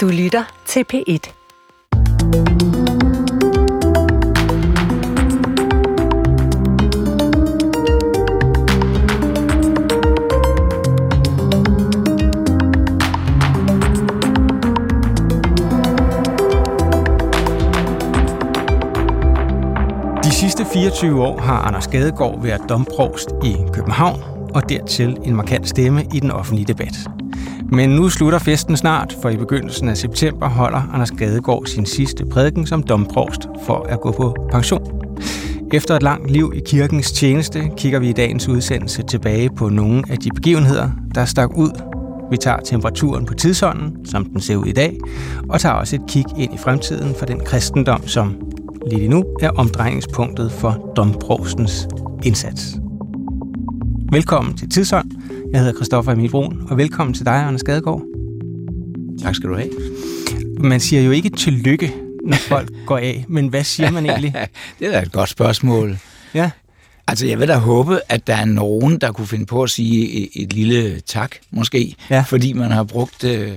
Du lytter til P1. De sidste 24 år har Anders Gadegaard været domprovst i København, og dertil en markant stemme i den offentlige debat. Men nu slutter festen snart, for i begyndelsen af september holder Anders Gadegaard sin sidste prædiken som domprovst for at gå på pension. Efter et langt liv i kirkens tjeneste kigger vi i dagens udsendelse tilbage på nogle af de begivenheder, der stak ud. Vi tager temperaturen på tidsånden, som den ser ud i dag, og tager også et kig ind i fremtiden for den kristendom, som lige nu er omdrejningspunktet for domprovstens indsats. Velkommen til Tidsånd. Jeg hedder Christoffer Emil Brun, og velkommen til dig, Anders Gadegaard. Tak skal du have. Man siger jo ikke tillykke, når folk går af, men hvad siger man egentlig? det er da et godt spørgsmål. Ja. Altså, jeg vil da håbe, at der er nogen, der kunne finde på at sige et, et lille tak, måske, Ja. fordi man har brugt øh,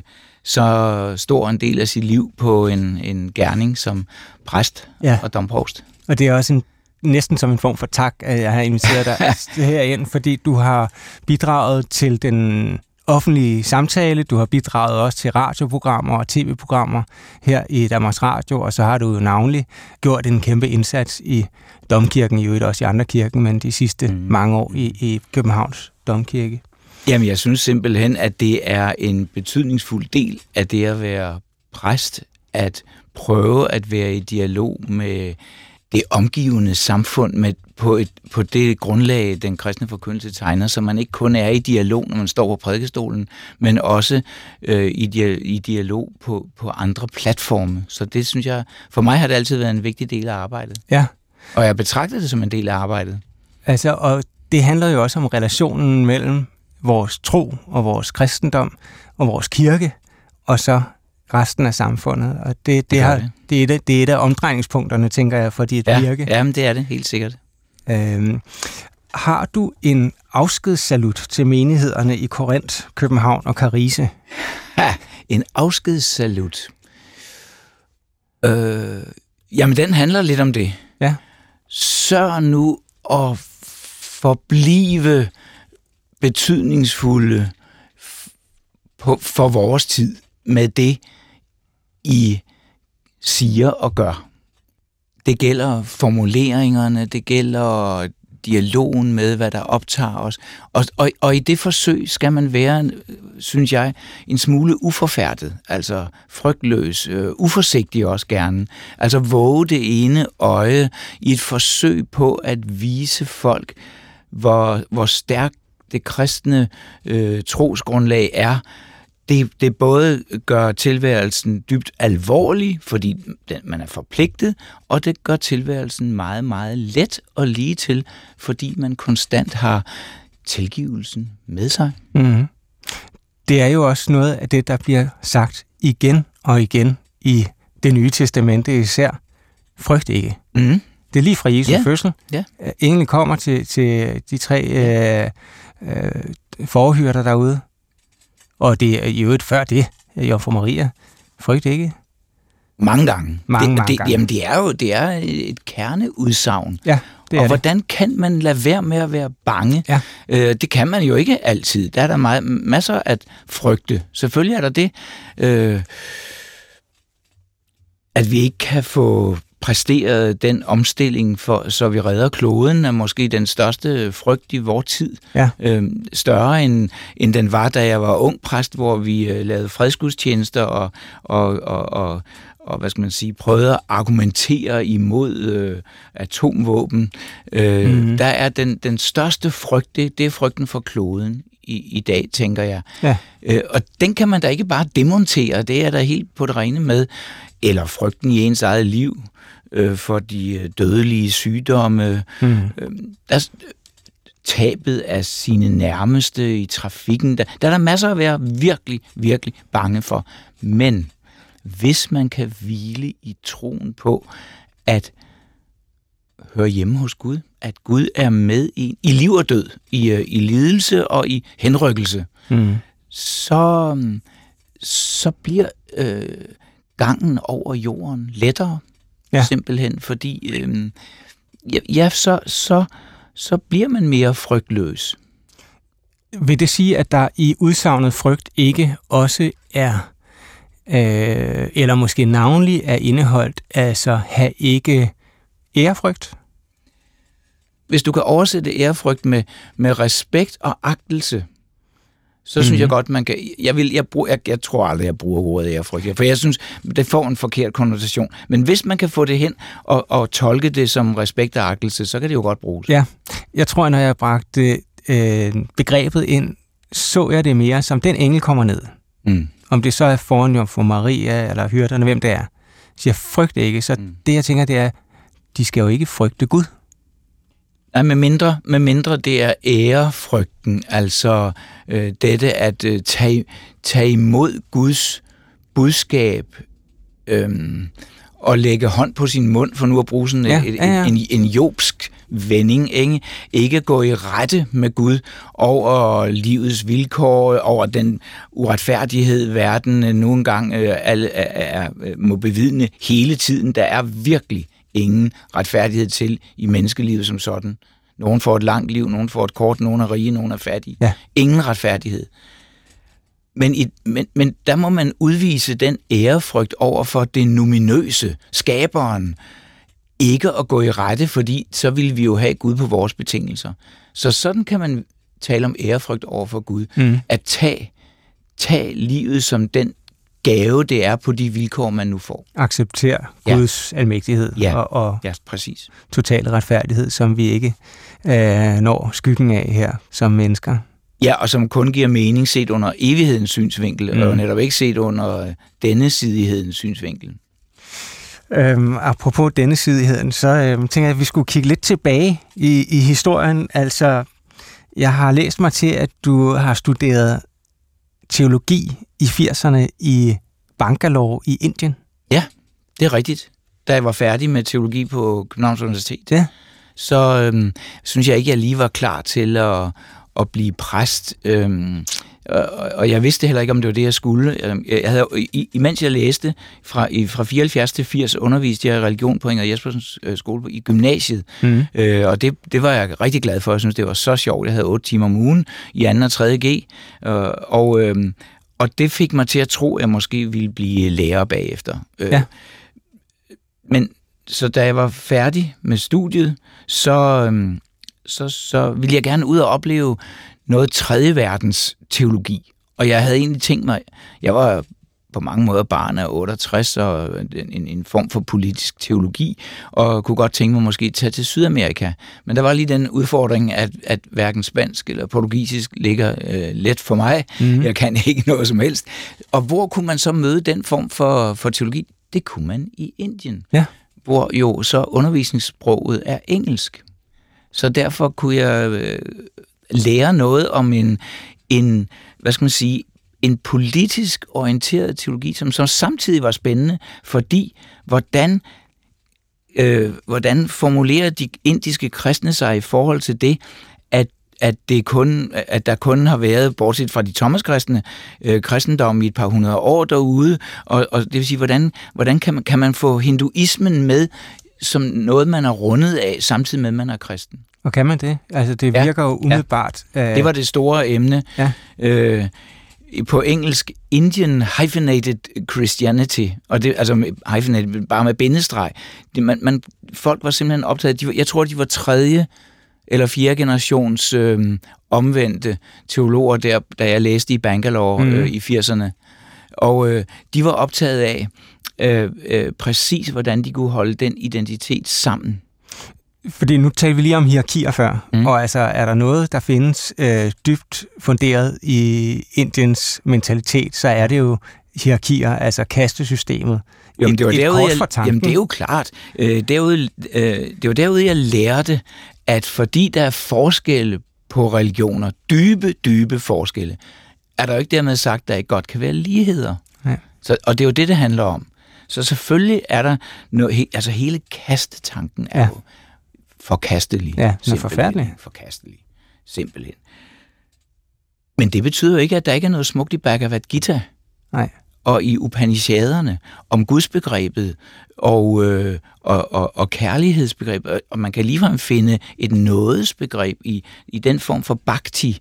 så stor en del af sit liv på en, en gerning som præst Ja. og domprovst. Og det er også en, næsten som en form for tak, at jeg har inviteret dig herind, fordi du har bidraget til den offentlige samtale, du har bidraget også til radioprogrammer og tv-programmer her i Danmarks Radio, og så har du jo navnlig gjort en kæmpe indsats i Domkirken, i øvrigt også i andre kirken, men de sidste mm. mange år i, i Københavns Domkirke. Jamen, jeg synes simpelthen, at det er en betydningsfuld del af det at være præst, at prøve at være i dialog med det omgivende samfund med, på, et, på det grundlag, den kristne forkyndelse tegner, så man ikke kun er i dialog, når man står på prædikestolen, men også øh, i, dia- i dialog på, på andre platforme. Så det synes jeg, for mig har det altid været en vigtig del af arbejdet. Ja, Og jeg betragter det som en del af arbejdet. Altså, og det handler jo også om relationen mellem vores tro og vores kristendom og vores kirke, og så resten af samfundet. Og det, det, Det har, det. det, er, et, det er et af omdrejningspunkterne, tænker jeg, for dit Ja, virke. ja men det er det, helt sikkert. Øhm, har du en afskedssalut til menighederne i Korinth, København og Karise? Ha, en afskedssalut. Øh, jamen, den handler lidt om det. Ja. Sørg nu at forblive betydningsfulde på, for vores tid med det, i siger og gør. Det gælder formuleringerne, det gælder dialogen med, hvad der optager os. Og, og, og i det forsøg skal man være, synes jeg, en smule uforfærdet, altså frygtløs, øh, uforsigtig også gerne. Altså våge det ene øje i et forsøg på at vise folk, hvor, hvor stærkt det kristne øh, trosgrundlag er, det, det både gør tilværelsen dybt alvorlig, fordi den, man er forpligtet, og det gør tilværelsen meget, meget let og lige til, fordi man konstant har tilgivelsen med sig. Mm-hmm. Det er jo også noget af det, der bliver sagt igen og igen i det nye testamente især. Frygt ikke. Mm. Det er lige fra Jesu Ja, fødsel. Øh, Englen kommer til, til de tre øh, øh, forhyrter derude. Og det er i øvrigt før det, Jomfru Maria. Frygt ikke. Mange gange. Mange, det, mange det, gange. Jamen, det er jo det er et kerneudsagn. Ja, det er og det. hvordan kan man lade være med at være bange? Ja. Øh, det kan man jo ikke altid. Der er der meget, masser at frygte. Selvfølgelig er der det. Øh, at vi ikke kan få præsteret den omstilling, for, så vi redder kloden, er måske den største frygt i vores tid. Ja. Øh, større end, end den var, da jeg var ung præst, hvor vi øh, lavede fredsgudstjenester og, og, og, og, og hvad skal man sige, prøvede at argumentere imod øh, atomvåben. Øh, Mhm. mm. Der er den, den største frygt, det, det er frygten for kloden i, i dag, tænker jeg. Ja. Øh, og den kan man da ikke bare demontere, det er der helt på det rene med. Eller frygten i ens eget liv øh, for de øh, dødelige sygdomme. Mm. Øh, tabet af sine nærmeste i trafikken. Der, der er der masser at være virkelig, virkelig bange for. Men hvis man kan hvile i troen på, at høre hjemme hos Gud, at Gud er med i, i liv og død, i, øh, i lidelse og i henrykkelse, Mm. så, så bliver øh, gangen over jorden lettere. Ja. Simpelthen, fordi øh, ja, så, så, så bliver man mere frygtløs. Vil det sige, at der i udsagnet frygt ikke også er, øh, eller måske navnlig er indeholdt, altså have ikke ærefrygt? Hvis du kan oversætte ærefrygt med, med respekt og agtelse, så synes jeg mhm. godt, man kan... Jeg, vil, jeg, bruger, jeg, jeg tror aldrig, jeg bruger ordet ærefrygt, for jeg synes, det får en forkert konnotation. Men hvis man kan få det hen og, og tolke det som respekt og agtelse, så kan det jo godt bruges. Ja, jeg tror, når jeg bragte øh, begrebet ind, så jeg det mere som, den engel kommer ned. Mm. Om det så er foran Jomfru Maria eller hyrderne, hvem det er. Så jeg frygter ikke. Så mm. det, jeg tænker, det er, de skal jo ikke frygte Gud. Nej, med mindre, med mindre det er ærefrygten, altså øh, dette at øh, tage, tage imod Guds budskab øh, og lægge hånd på sin mund, for nu at bruge sådan ja, et, ja, ja. En, en, en jobsk vending, ikke? ikke gå i rette med Gud over livets vilkår, over den uretfærdighed, verden øh, nogle gange øh, er, er, er, må bevidne hele tiden. Der er virkelig ingen retfærdighed til i menneskelivet som sådan. Nogen får et langt liv, nogen får et kort, nogen er rige, nogen er fattige. Ja. Ingen retfærdighed. Men, i, men, men der må man udvise den ærefrygt over for det numinøse, skaberen, ikke at gå i rette, fordi så vil vi jo have Gud på vores betingelser. Så sådan kan man tale om ærefrygt over for Gud. Mm. At tage, tage livet som den gave, det er på de vilkår, man nu får. Acceptere Guds ja. almægtighed ja. og, og ja, præcis. total retfærdighed, som vi ikke øh, når skyggen af her som mennesker. Ja, og som kun giver mening set under evighedens synsvinkel, mm. og netop ikke set under denne sidighedens synsvinkel. Øhm, apropos denne sidigheden, så øhm, tænker jeg, at vi skulle kigge lidt tilbage i, i historien. Altså, jeg har læst mig til, at du har studeret teologi i 80'erne i Bangalore i Indien. Ja, det er rigtigt. Da jeg var færdig med teologi på Københavns Universitet, ja. så øhm, synes jeg ikke, at jeg lige var klar til at, at blive præst. Øhm, og jeg vidste heller ikke, om det var det, jeg skulle. Øhm, jeg havde, imens jeg læste, fra, fra 74 til 80, underviste jeg religion på Inger Jespersens øh, skole i gymnasiet. Mm. Øh, og det, det var jeg rigtig glad for. Jeg synes, det var så sjovt. Jeg havde 8 timer om ugen i 2. og 3. G. Øh, og, øh, og det fik mig til at tro, at jeg måske ville blive lærer bagefter. Øh, ja. Men så da jeg var færdig med studiet, så, øh, så, så ville jeg gerne ud og opleve noget tredje verdens teologi. Og jeg havde egentlig tænkt mig, jeg var på mange måder barn af 68 og en, en form for politisk teologi, og kunne godt tænke mig måske tage til Sydamerika. Men der var lige den udfordring, at, at hverken spansk eller portugisisk ligger øh, let for mig. Mm-hmm. Jeg kan ikke noget som helst. Og hvor kunne man så møde den form for, for teologi? Det kunne man i Indien, ja. hvor jo så undervisningssproget er engelsk. Så derfor kunne jeg øh, lære noget om en, en hvad skal man sige, en politisk orienteret teologi, som, som samtidig var spændende, fordi hvordan, øh, hvordan formulerer de indiske kristne sig i forhold til det, at at, det kun, at der kun har været, bortset fra de thomaskristne, øh, kristendom i et par hundrede år derude, og, og det vil sige, hvordan, hvordan kan, man, kan man få hinduismen med som noget, man er rundet af, samtidig med, at man er kristen? Og kan man det? Altså, det virker ja, jo umiddelbart. Ja. Øh, det var det store emne. Ja. Øh, på engelsk Indian Hyphenated Christianity, og det, altså hyphenated, bare med bindestreg. Det, man, man, folk var simpelthen optaget, de jeg tror, de var tredje eller fjerde generations øh, omvendte teologer, der, da jeg læste i Bangalore mm. øh, i 80'erne. Og øh, de var optaget af øh, øh, præcis, hvordan de kunne holde den identitet sammen. Fordi nu talte vi lige om hierarkier før, mm. og altså er der noget, der findes øh, dybt funderet i Indiens mentalitet, så er det jo hierarkier, altså kastesystemet. Jamen, det var derude, jeg, jamen, det er jo klart. Øh, derude, øh, det var derude, jeg lærte, at fordi der er forskelle på religioner, dybe, dybe forskelle, er der jo ikke dermed sagt, at der ikke godt kan være ligheder. Ja. Så, og det er jo det, det handler om. Så selvfølgelig er der noget, altså hele kastetanken er ja. jo forkastelig. Ja, den er forfærdelig. Forkastelig. Simpelthen. Men det betyder jo ikke, at der ikke er noget smukt i Bhagavad Gita. Nej. og i Upanishaderne om gudsbegrebet og, øh, og, og, og kærlighedsbegrebet, og man kan ligefrem finde et nådesbegreb i, i den form for bhakti,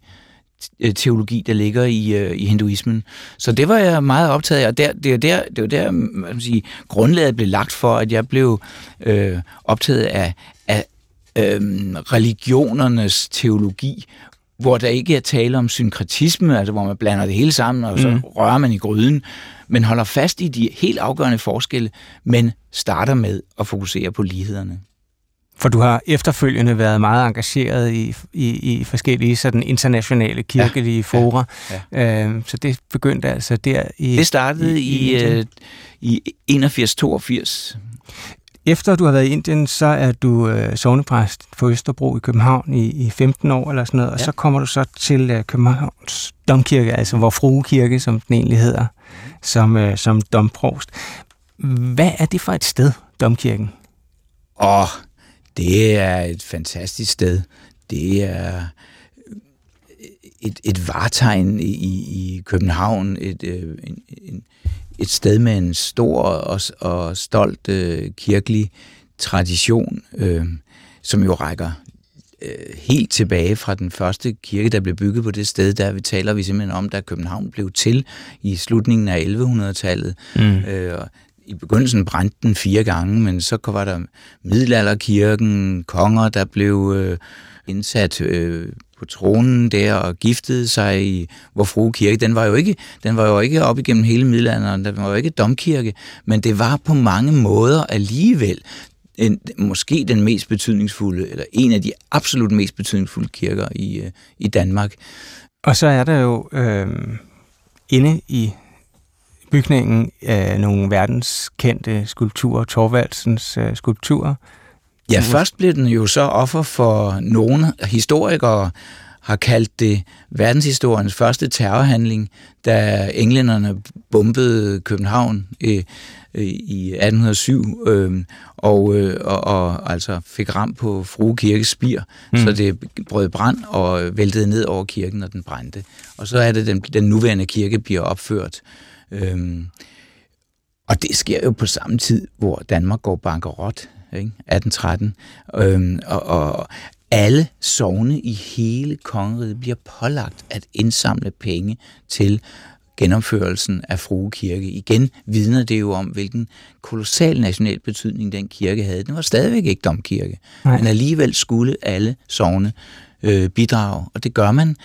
Øh, teologi, der ligger i, øh, i hinduismen. Så det var jeg meget optaget af, og der, det var der, det var der man sige, grundlaget blev lagt for, at jeg blev øh, optaget af, af øh, religionernes teologi, hvor der ikke er tale om synkretisme, altså hvor man blander det hele sammen, og så mm. rører man i gryden, men holder fast i de helt afgørende forskelle, men starter med at fokusere på lighederne. For du har efterfølgende været meget engageret i, i, i forskellige sådan internationale kirkelige ja, fora. Ja, ja. Øh, så det begyndte altså der i... Det startede i, i, i 81-82. Efter du har været i Indien, så er du øh, sovnepræst på Østerbro i København i, i 15 år eller sådan noget, ja. og så kommer du så til øh, Københavns Domkirke, altså hvor Fruekirke, som den egentlig hedder, som, øh, som domprovst. Hvad er det for et sted, Domkirken? Åh, oh, det er et fantastisk sted. Det er et, et vartegn i, i København, et, øh, en, en, et sted med en stor og, og stolt øh, kirkelig tradition, øh, som jo rækker øh, helt tilbage fra den første kirke, der blev bygget på det sted, der vi taler vi simpelthen om, da København blev til i slutningen af 1100-tallet. Mm. Øh, i begyndelsen brændte den fire gange, men så var der middelalderkirken, konger, der blev øh, indsat øh, på tronen der og giftede sig i vor frue kirke. Den var jo ikke, den var jo ikke op igennem hele middelalderen, den var jo ikke domkirke, men det var på mange måder alligevel en, måske den mest betydningsfulde, eller en af de absolut mest betydningsfulde kirker i, øh, i Danmark. Og så er der jo øh, inde i bygningen af nogle verdenskendte skulpturer, Torvaldsens øh, skulpturer. Ja, først blev den jo så offer for nogle historikere, har kaldt det verdenshistoriens første terrorhandling, da englænderne bombede København i, i 1807 øh, og, øh, og, og altså fik ram på Frue Kirkes spir, mm. så det brød brand og væltede ned over kirken, når den brændte. Og så er det, den, den nuværende kirke bliver opført Øhm, og det sker jo på samme tid, hvor Danmark går bankerot, ikke? 1813. Øhm, og, og alle sovne i hele kongeriget bliver pålagt at indsamle penge til genopførelsen af Frue Kirke. Igen vidner det jo om, hvilken kolossal national betydning den kirke havde. Den var stadigvæk ikke domkirke, Nej. men alligevel skulle alle sovne øh, bidrage, og det gør man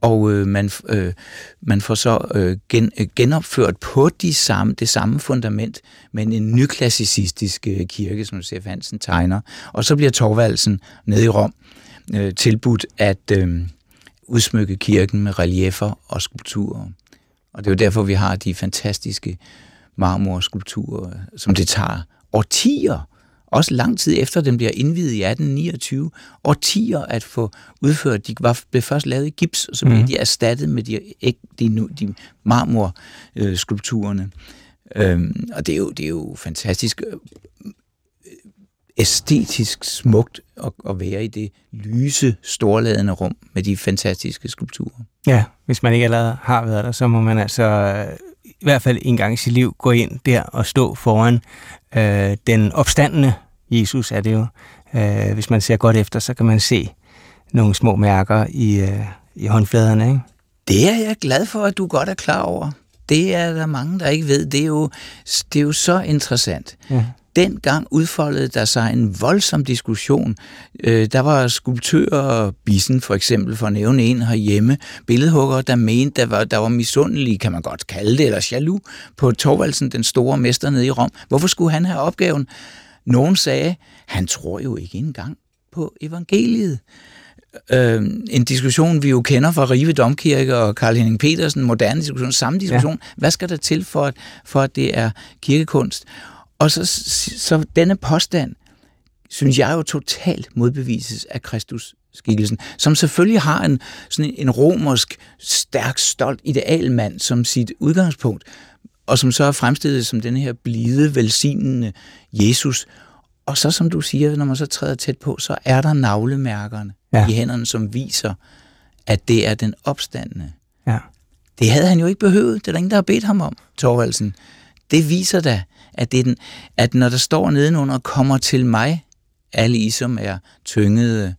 og øh, man, øh, man får så øh, gen, øh, genopført på de samme, det samme fundament, men en nyklassicistisk øh, kirke, som C.F. Hansen tegner. Og så bliver Torvaldsen nede i Rom øh, tilbudt at øh, udsmykke kirken med reliefer og skulpturer. Og det er jo derfor, vi har de fantastiske marmorskulpturer, som det tager årtier også lang tid efter den bliver indvidet i 1829, årtier at få udført. De var, blev først lavet i gips, og så blev mm. de erstattet med de, de, de marmorskulpturerne. Øhm, og det er, jo, det er jo fantastisk øh, æstetisk smukt at, at være i det lyse, storladende rum med de fantastiske skulpturer. Ja, hvis man ikke allerede har været der, så må man altså øh, i hvert fald en gang i sit liv gå ind der og stå foran øh, den opstandende Jesus er det jo. Øh, hvis man ser godt efter, så kan man se nogle små mærker i, øh, i håndfladerne. Ikke? Det er jeg glad for, at du godt er klar over. Det er der mange, der ikke ved. Det er jo, det er jo så interessant. Ja. Dengang udfoldede der sig en voldsom diskussion. Øh, der var skulptører, Bissen for eksempel, for at nævne en herhjemme, billedhugger, der mente, der var, der var misundelige, kan man godt kalde det, eller jaloux, på Torvaldsen, den store mester nede i Rom. Hvorfor skulle han have opgaven? Nogen sagde, han tror jo ikke engang på evangeliet. Øh, en diskussion, vi jo kender fra Rive Domkirke og Karl Henning Petersen, moderne diskussion, samme diskussion. Ja. Hvad skal der til for, at, for at det er kirkekunst? Og så, så denne påstand, synes jeg jo totalt modbevises af Kristus skikkelsen, som selvfølgelig har en, sådan en romersk, stærk, stolt idealmand som sit udgangspunkt, og som så er fremstillet som den her blide, velsignende Jesus. Og så som du siger, når man så træder tæt på, så er der navlemærkerne ja. i hænderne, som viser, at det er den opstandende. Ja. Det havde han jo ikke behøvet. Det er der ingen, der har bedt ham om, Torvaldsen. Det viser da, at, det er den, at når der står nedenunder, kommer til mig, alle I, som er tyngede,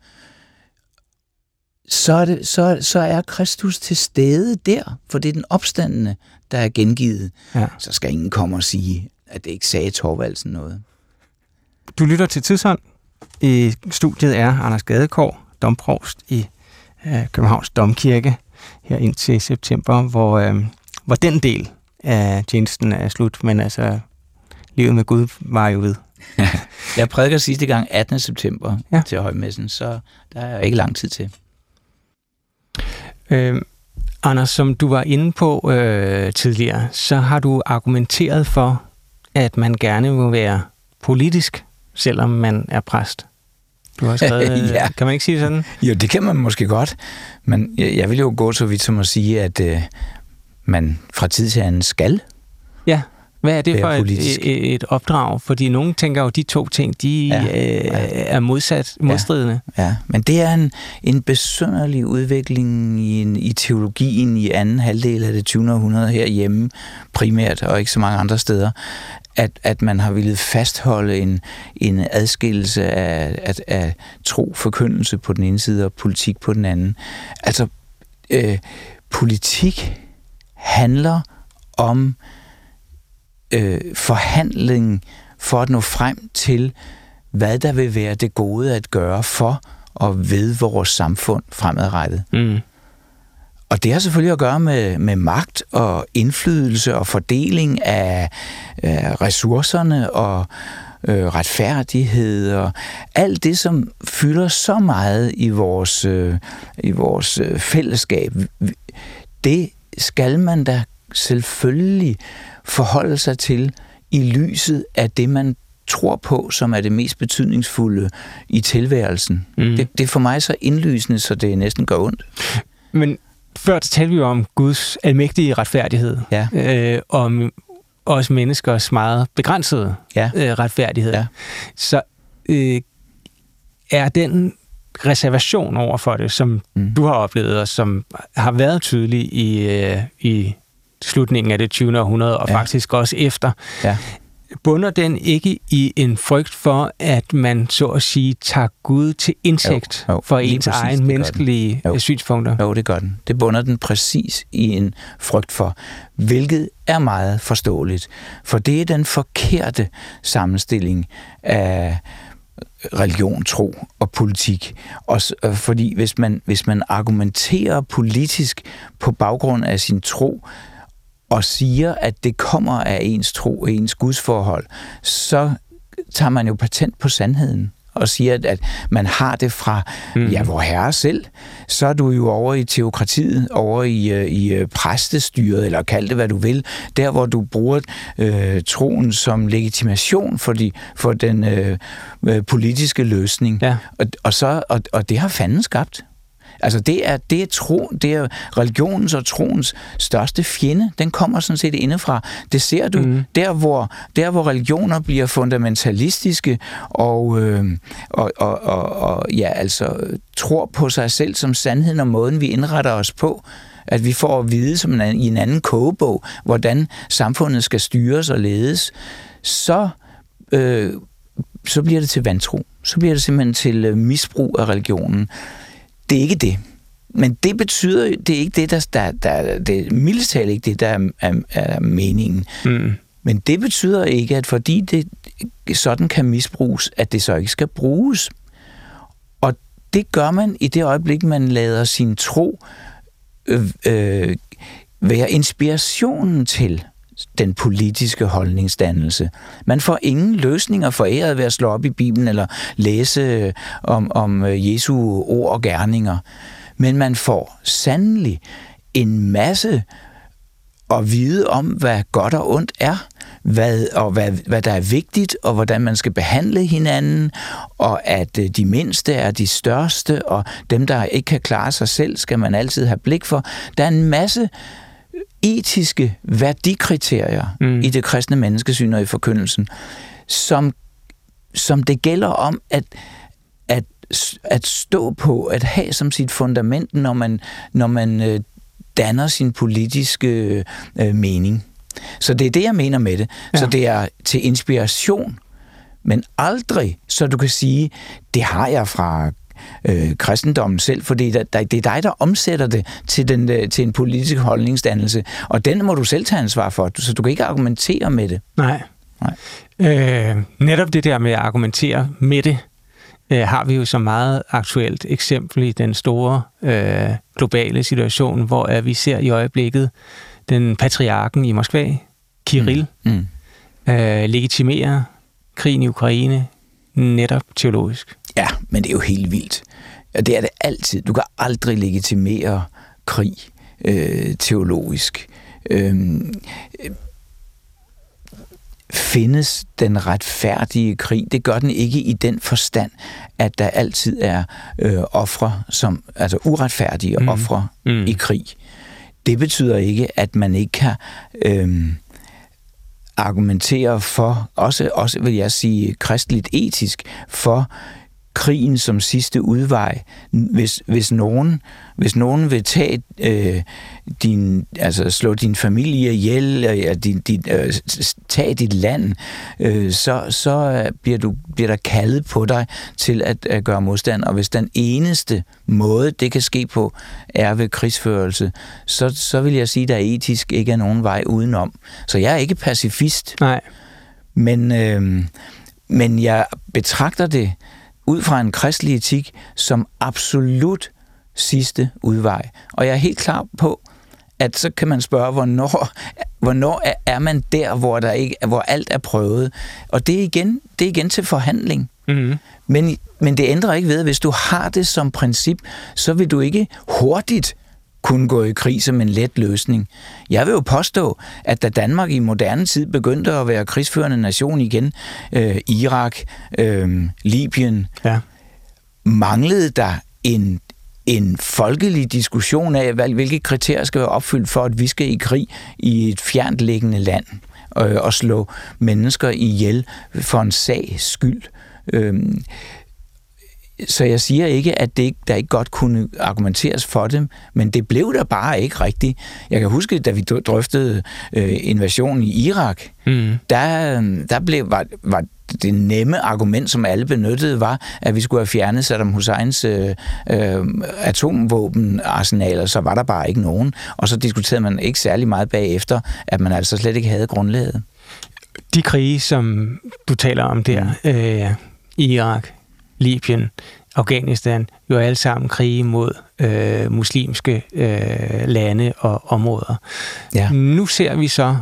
så er, det, så, så er Kristus til stede der, for det er den opstandende, der er gengivet. Ja. Så skal ingen komme og sige, at det ikke sagde Torvaldsen noget. Du lytter til Tidshånd. I studiet er Anders Gadekår, domprovst i øh, Københavns Domkirke, her indtil september, hvor, øh, hvor den del af tjenesten er slut, men altså livet med Gud var jo ved. jeg prædiker sidste gang 18. september ja. til højmessen, så der er ikke lang tid til. Øh, Anders, som du var inde på øh, tidligere, så har du argumenteret for, at man gerne må være politisk, selvom man er præst. Du har skrevet, ja. kan man ikke sige sådan? Jo, det kan man måske godt, men jeg, jeg vil jo gå så vidt som at sige, at øh, man fra tid til anden skal Ja, hvad er det for et, et opdrag? Fordi nogen tænker jo, de to ting, de ja, øh, ja. er modsat, modstridende. Ja, ja, men det er en, en besønderlig udvikling i, en, i teologien i anden halvdel af det 20. århundrede herhjemme primært, og ikke så mange andre steder, at, at man har ville fastholde en, en adskillelse af, af, af tro, forkyndelse på den ene side og politik på den anden. Altså, øh, politik handler om øh, forhandling for at nå frem til, hvad der vil være det gode at gøre for og ved vores samfund fremadrettet. Mm. Og det har selvfølgelig at gøre med, med magt og indflydelse og fordeling af, af ressourcerne og øh, retfærdighed og alt det, som fylder så meget i vores, øh, i vores øh, fællesskab. Det skal man da selvfølgelig forholde sig til i lyset af det, man tror på, som er det mest betydningsfulde i tilværelsen. Mm. Det, det er for mig så indlysende, så det næsten gør ondt. Men før talte vi jo om Guds almægtige retfærdighed, ja. øh, om os menneskers meget begrænsede ja. øh, retfærdighed. Ja. Så øh, er den reservation over for det, som mm. du har oplevet, og som har været tydelig i, øh, i slutningen af det 20. århundrede, og ja. faktisk også efter, ja. bunder den ikke i en frygt for, at man så at sige tager Gud til indsigt jo, jo, for ens præcis, egen menneskelige jo. synspunkter? Jo, det gør den. Det bunder den præcis i en frygt for, hvilket er meget forståeligt. For det er den forkerte sammenstilling af religion, tro og politik. Og, øh, fordi hvis man, hvis man argumenterer politisk på baggrund af sin tro, og siger, at det kommer af ens tro ens gudsforhold, så tager man jo patent på sandheden og siger, at man har det fra, mm. ja, hvor herre selv, så er du jo over i teokratiet, over i, øh, i øh, præstestyret, eller kald det, hvad du vil, der hvor du bruger øh, troen som legitimation for, de, for den øh, øh politiske løsning. Ja. Og, og, så, og, og det har fanden skabt. Altså det er, det er, tro, det er religionens og troens største fjende. Den kommer sådan set indefra. Det ser du mm. der, hvor, der, hvor religioner bliver fundamentalistiske og, øh, og, og, og, og ja, altså, tror på sig selv som sandheden og måden, vi indretter os på at vi får at vide som en, i en anden kogebog, hvordan samfundet skal styres og ledes, så, øh, så bliver det til vantro. Så bliver det simpelthen til øh, misbrug af religionen. Det er ikke det. Men det betyder, det er ikke det, der, der, der det mildest ikke det, der er, er, er meningen. Mm. Men det betyder ikke, at fordi det sådan kan misbruges, at det så ikke skal bruges. Og det gør man i det øjeblik, man lader sin tro øh, øh, være inspirationen til den politiske holdningsdannelse. Man får ingen løsninger foræret ved at slå op i Bibelen eller læse øh, om, om øh, Jesu ord og gerninger. Men man får sandelig en masse at vide om, hvad godt og ondt er, hvad, og hvad, hvad der er vigtigt, og hvordan man skal behandle hinanden, og at øh, de mindste er de største, og dem, der ikke kan klare sig selv, skal man altid have blik for. Der er en masse etiske værdikriterier mm. i det kristne menneskesyn og i forkyndelsen, som, som det gælder om at, at, at stå på, at have som sit fundament, når man, når man øh, danner sin politiske øh, mening. Så det er det, jeg mener med det. Ja. Så det er til inspiration, men aldrig, så du kan sige, det har jeg fra øh, kristendommen selv, fordi det, det er dig, der omsætter det til, den, øh, til en politisk holdningsdannelse, og den må du selv tage ansvar for, så du kan ikke argumentere med det. Nej. Nej. Øh, netop det der med at argumentere med det, øh, har vi jo så meget aktuelt eksempel i den store øh, globale situation, hvor øh, vi ser i øjeblikket den patriarken i Moskva, Kirill, mm. Mm. Øh, legitimere krigen i Ukraine netop teologisk. Ja, men det er jo helt vildt. Og det er det altid. Du kan aldrig legitimere krig øh, teologisk. Øh, findes den retfærdige krig? Det gør den ikke i den forstand, at der altid er øh, ofre, som, altså uretfærdige mm. ofre mm. i krig. Det betyder ikke, at man ikke kan øh, argumentere for, også, også vil jeg sige kristligt etisk, for krigen som sidste udvej. Hvis, hvis, nogen, hvis nogen vil tage øh, din, altså slå din familie ihjel, eller din, din, øh, tage dit land, øh, så, så bliver, du, bliver der kaldet på dig til at, at gøre modstand. Og hvis den eneste måde, det kan ske på, er ved krigsførelse, så, så vil jeg sige, at der etisk ikke er nogen vej udenom. Så jeg er ikke pacifist. Nej. Men, øh, men jeg betragter det ud fra en kristelig etik som absolut sidste udvej. Og jeg er helt klar på, at så kan man spørge, hvornår, hvornår er man der, hvor, der ikke, hvor alt er prøvet. Og det er igen, det er igen til forhandling. Mm-hmm. Men, men det ændrer ikke ved, at hvis du har det som princip, så vil du ikke hurtigt kunne gå i krig som en let løsning. Jeg vil jo påstå, at da Danmark i moderne tid begyndte at være krigsførende nation igen, øh, Irak, øh, Libyen, ja. manglede der en en folkelig diskussion af, hvilke kriterier skal være opfyldt for, at vi skal i krig i et fjernt liggende land øh, og slå mennesker ihjel for en sag skyld. Øh, så jeg siger ikke, at det der ikke godt kunne argumenteres for dem, men det blev der bare ikke rigtigt. Jeg kan huske, da vi drøftede øh, invasionen i Irak, mm. der, der blev, var, var det nemme argument, som alle benyttede, var, at vi skulle have fjernet Saddam Husseins øh, øh, atomvåbenarsenaler, så var der bare ikke nogen. Og så diskuterede man ikke særlig meget bagefter, at man altså slet ikke havde grundlaget. De krige, som du taler om der, mm. øh, Irak, Libyen, Afghanistan, jo alle sammen krige mod øh, muslimske øh, lande og områder. Ja. Nu ser vi så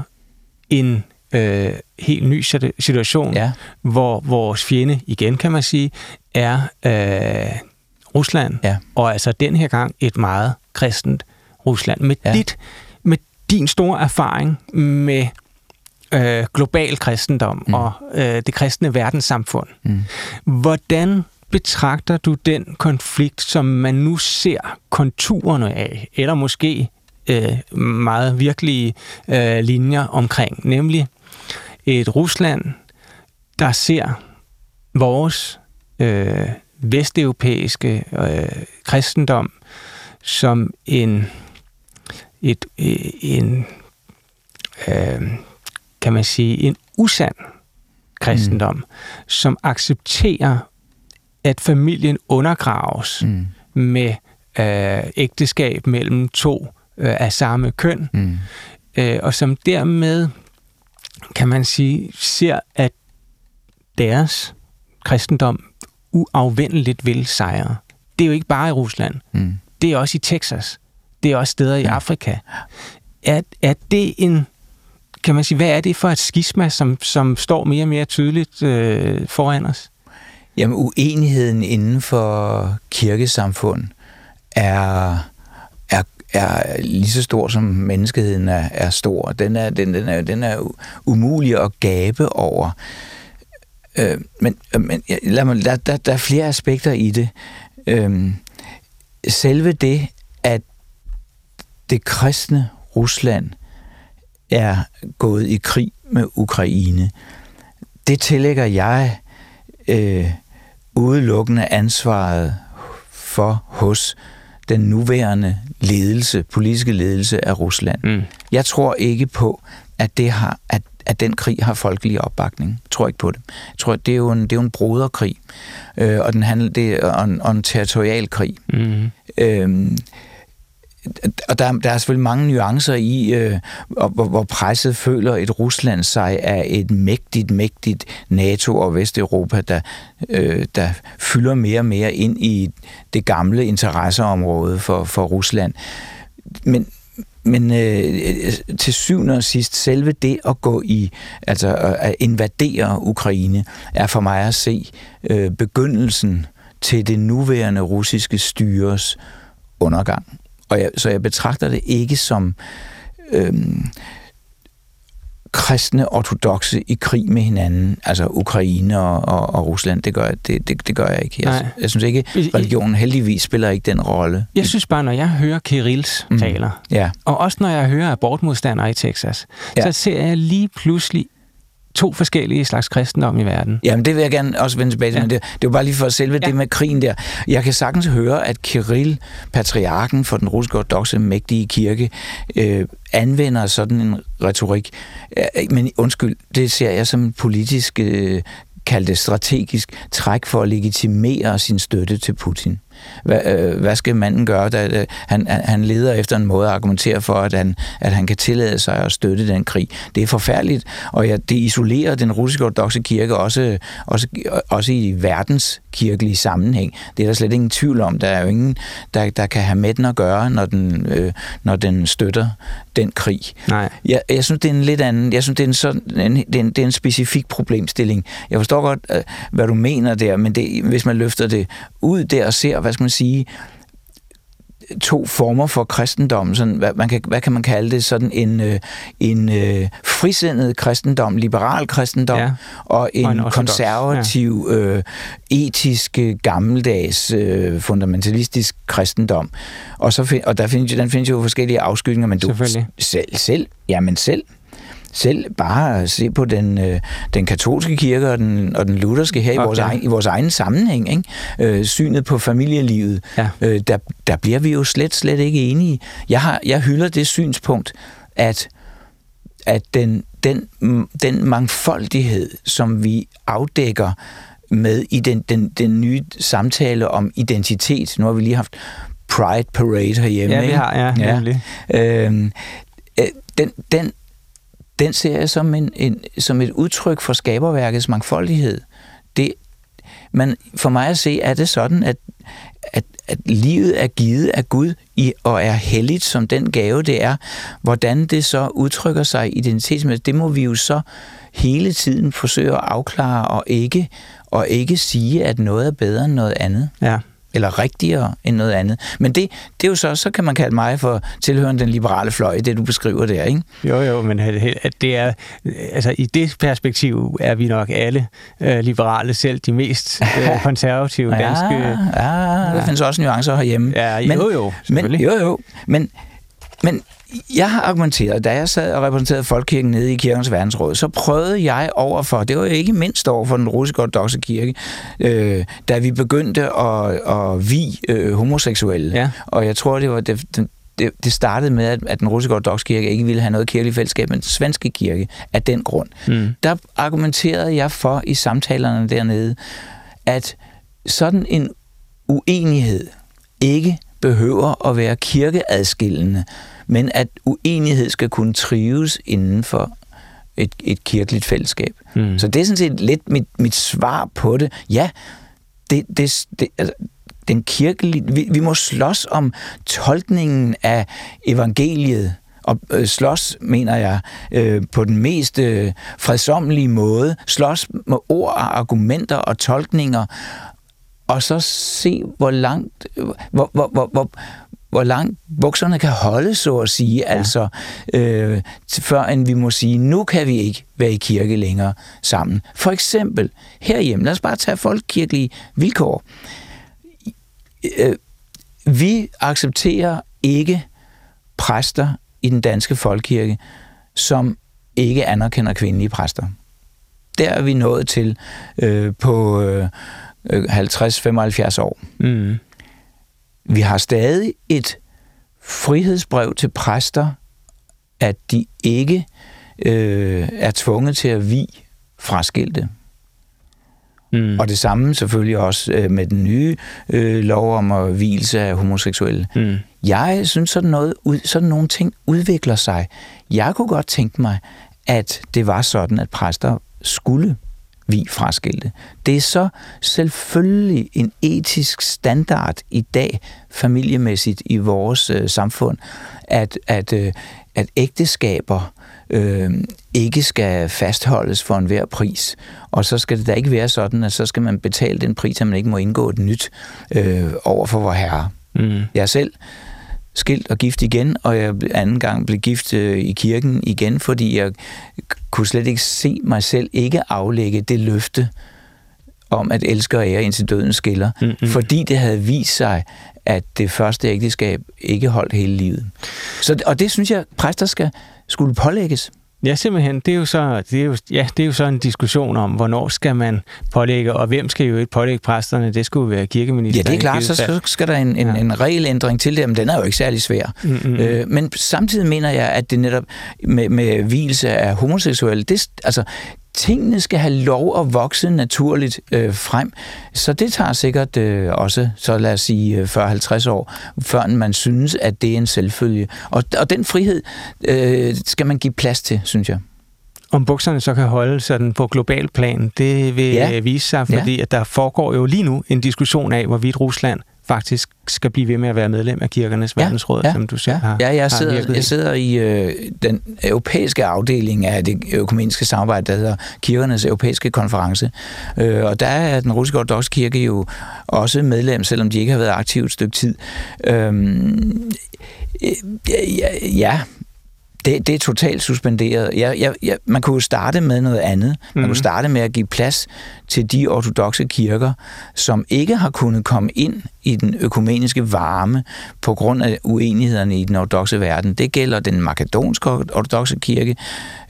en øh, helt ny situation, ja. hvor vores fjende, igen kan man sige, er øh, Rusland, ja. og altså den her gang et meget kristent Rusland. Med, ja. dit, med din store erfaring med øh, global kristendom mm. og øh, det kristne verdenssamfund, mm. hvordan betragter du den konflikt, som man nu ser konturerne af, eller måske øh, meget virkelige øh, linjer omkring, nemlig et Rusland, der ser vores øh, vesteuropæiske øh, kristendom som en et, øh, en øh, kan man sige en usand kristendom, mm. som accepterer at familien undergraves mm. med øh, ægteskab mellem to øh, af samme køn, mm. øh, og som dermed, kan man sige, ser, at deres kristendom uafvendeligt vil sejre. Det er jo ikke bare i Rusland. Mm. Det er også i Texas. Det er også steder i ja. Afrika. Er, er det en kan man sige, hvad er det for et skisma, som, som står mere og mere tydeligt øh, foran os? Jamen, uenigheden inden for kirkesamfund er, er, er lige så stor, som menneskeheden er, er stor. Den er, den, den, er, den er umulig at gabe over. Øh, men øh, men lad mig, der, der, der er flere aspekter i det. Øh, selve det, at det kristne Rusland er gået i krig med Ukraine, det tillægger jeg øh, udelukkende ansvaret for hos den nuværende ledelse, politiske ledelse af Rusland. Mm. Jeg tror ikke på, at det har, at, at den krig har folkelig opbakning. Jeg tror ikke på det. Jeg tror, det er jo en, det er jo en broderkrig, øh, og den handler, det er en, en territorial krig. Mm. Øh, og der, der er selvfølgelig mange nuancer i, øh, hvor, hvor presset føler et Rusland sig af et mægtigt, mægtigt NATO og Vesteuropa, der, øh, der fylder mere og mere ind i det gamle interesseområde for, for Rusland. Men, men øh, til syvende og sidst, selve det at gå i, altså øh, at invadere Ukraine, er for mig at se øh, begyndelsen til det nuværende russiske styres undergang. Og jeg, så jeg betragter det ikke som øhm, kristne ortodoxe i krig med hinanden, altså Ukraine og, og, og Rusland, det gør, jeg, det, det, det gør jeg ikke. Jeg, jeg synes ikke, religionen heldigvis spiller ikke den rolle. Jeg synes bare, når jeg hører Kirills mm. taler, ja. og også når jeg hører abortmodstandere i Texas, ja. så ser jeg lige pludselig to forskellige slags kristendom i verden. Jamen, det vil jeg gerne også vende tilbage til, ja. det, det var bare lige for selve ja. det med krigen der. Jeg kan sagtens høre, at Kirill, patriarken for den russiske ortodoxe mægtige kirke, øh, anvender sådan en retorik. Men undskyld, det ser jeg som en politisk, øh, kaldt strategisk træk for at legitimere sin støtte til Putin. Hvad, øh, hvad skal manden gøre? Da, da, han, han leder efter en måde at argumentere for, at han, at han kan tillade sig at støtte den krig. Det er forfærdeligt, og ja, det isolerer den russiske ortodoxe kirke også, også, også i verdens kirkelige sammenhæng. Det er der slet ingen tvivl om. Der er jo ingen, der, der kan have med den at gøre, når den, øh, når den støtter den krig. Nej. Jeg, jeg synes, det er en lidt anden, jeg synes, det er en, sådan, en, det er en, det er en specifik problemstilling. Jeg forstår godt, øh, hvad du mener der, men det, hvis man løfter det ud der og ser, hvad skal man sige, to former for kristendom. Sådan, hvad, man kan, hvad kan man kalde det? Sådan en, øh, en øh, frisindet kristendom, liberal kristendom, ja. og en, og en konservativ, ja. øh, etisk, øh, gammeldags, øh, fundamentalistisk kristendom. Og, så find, og der findes, den findes jo forskellige afskygninger, men du selv, selv, jamen selv selv bare se på den, øh, den katolske kirke og den, og den lutherske her okay. i, vores egen, i vores egen sammenhæng. Ikke? Øh, synet på familielivet, ja. øh, der, der bliver vi jo slet, slet ikke enige. Jeg, har, jeg hylder det synspunkt, at at den, den, den mangfoldighed, som vi afdækker med i den, den, den nye samtale om identitet, nu har vi lige haft Pride Parade herhjemme. Ja, vi har, ja. ja. Øhm, øh, den, den, den ser jeg som, en, en, som et udtryk for skaberværkets mangfoldighed. Det, man, for mig at se, er det sådan, at, at, at livet er givet af Gud i, og er helligt som den gave, det er. Hvordan det så udtrykker sig identitetsmæssigt, det må vi jo så hele tiden forsøge at afklare og ikke, og ikke sige, at noget er bedre end noget andet. Ja eller rigtigere end noget andet. Men det, det er jo så, så kan man kalde mig for tilhørende den liberale fløj, det du beskriver der, ikke? Jo, jo, men at det er, altså i det perspektiv er vi nok alle øh, liberale, selv de mest øh, konservative ja, danske... Ja, der findes også nuancer herhjemme. Ja, jo, men, jo, men, jo, jo, men, men jeg har argumenteret, da jeg sad og repræsenterede Folkekirken nede i Kirkens Verdensråd, så prøvede jeg overfor, det var jo ikke mindst over for den russiske ortodoxe kirke, øh, da vi begyndte at, at vi øh, homoseksuelle. Ja. Og jeg tror, det var det, det, det startede med, at, at den russiske ortodoxe kirke ikke ville have noget kirkeligt fællesskab, men den svenske kirke af den grund. Mm. Der argumenterede jeg for i samtalerne dernede, at sådan en uenighed ikke behøver at være kirkeadskillende men at uenighed skal kunne trives inden for et, et kirkeligt fællesskab. Mm. Så det er sådan set lidt mit, mit svar på det. Ja, det, det, det, altså, den kirkelige, vi, vi må slås om tolkningen af evangeliet, og øh, slås, mener jeg, øh, på den mest øh, fredsommelige måde, slås med ord og argumenter og tolkninger, og så se, hvor langt, hvor, hvor, hvor, hvor, hvor langt bukserne kan holde, så at sige, ja. altså, øh, før end vi må sige, nu kan vi ikke være i kirke længere sammen. For eksempel herhjemme, lad os bare tage folkekirkelige vilkår. Øh, vi accepterer ikke præster i den danske folkekirke, som ikke anerkender kvindelige præster. Der er vi nået til øh, på øh, 50-75 år. Mm. Vi har stadig et frihedsbrev til præster, at de ikke øh, er tvunget til at vi fraskilte. Mm. Og det samme selvfølgelig også øh, med den nye øh, lov om at hvilse af homoseksuelle. Mm. Jeg synes, sådan, noget, sådan nogle ting udvikler sig. Jeg kunne godt tænke mig, at det var sådan, at præster skulle vi fraskilte. Det er så selvfølgelig en etisk standard i dag, familiemæssigt i vores øh, samfund, at, at, øh, at ægteskaber øh, ikke skal fastholdes for enhver pris. Og så skal det da ikke være sådan, at så skal man betale den pris, at man ikke må indgå et nyt øh, over for vor herre. Mm. Jeg selv skilt og gift igen, og jeg anden gang blev gift øh, i kirken igen, fordi jeg kunne slet ikke se mig selv ikke aflægge det løfte om at elske og ære indtil døden skiller, mm-hmm. fordi det havde vist sig, at det første ægteskab ikke holdt hele livet. Så, og det synes jeg, præster skal skulle pålægges. Ja, simpelthen. Det er, jo så, det, er jo, ja, det er jo så en diskussion om, hvornår skal man pålægge, og hvem skal jo ikke pålægge præsterne? Det skulle være kirkeministeren. Ja, det er klart, så skal der en, en, ja. en regelændring til det, men den er jo ikke særlig svær. Mm-hmm. Øh, men samtidig mener jeg, at det netop med, med hvilelse af homoseksuelle, det, altså, tingene skal have lov at vokse naturligt øh, frem. Så det tager sikkert øh, også, så lad os sige, 40-50 øh, år, før man synes, at det er en selvfølge. Og, og den frihed øh, skal man give plads til, synes jeg. Om bukserne så kan holde sådan på global plan, det vil ja. vise sig, fordi ja. at der foregår jo lige nu en diskussion af, hvorvidt Rusland faktisk skal blive ved med at være medlem af kirkernes ja, verdensråd, ja, som du selv ja, har Ja, jeg sidder, jeg sidder i øh, den europæiske afdeling af det økumeniske samarbejde, der hedder Kirkernes Europæiske Konference. Øh, og der er den russiske ortodoxe kirke jo også medlem, selvom de ikke har været aktive et stykke tid. Øh, ja, ja, det, det er totalt suspenderet. Jeg, jeg, jeg, man kunne jo starte med noget andet. Man mm. kunne mhm. starte med at give plads til de ortodoxe kirker, som ikke har kunnet komme ind i den økumeniske varme på grund af uenighederne i den ortodoxe verden. Det gælder den makedonske ortodoxe kirke,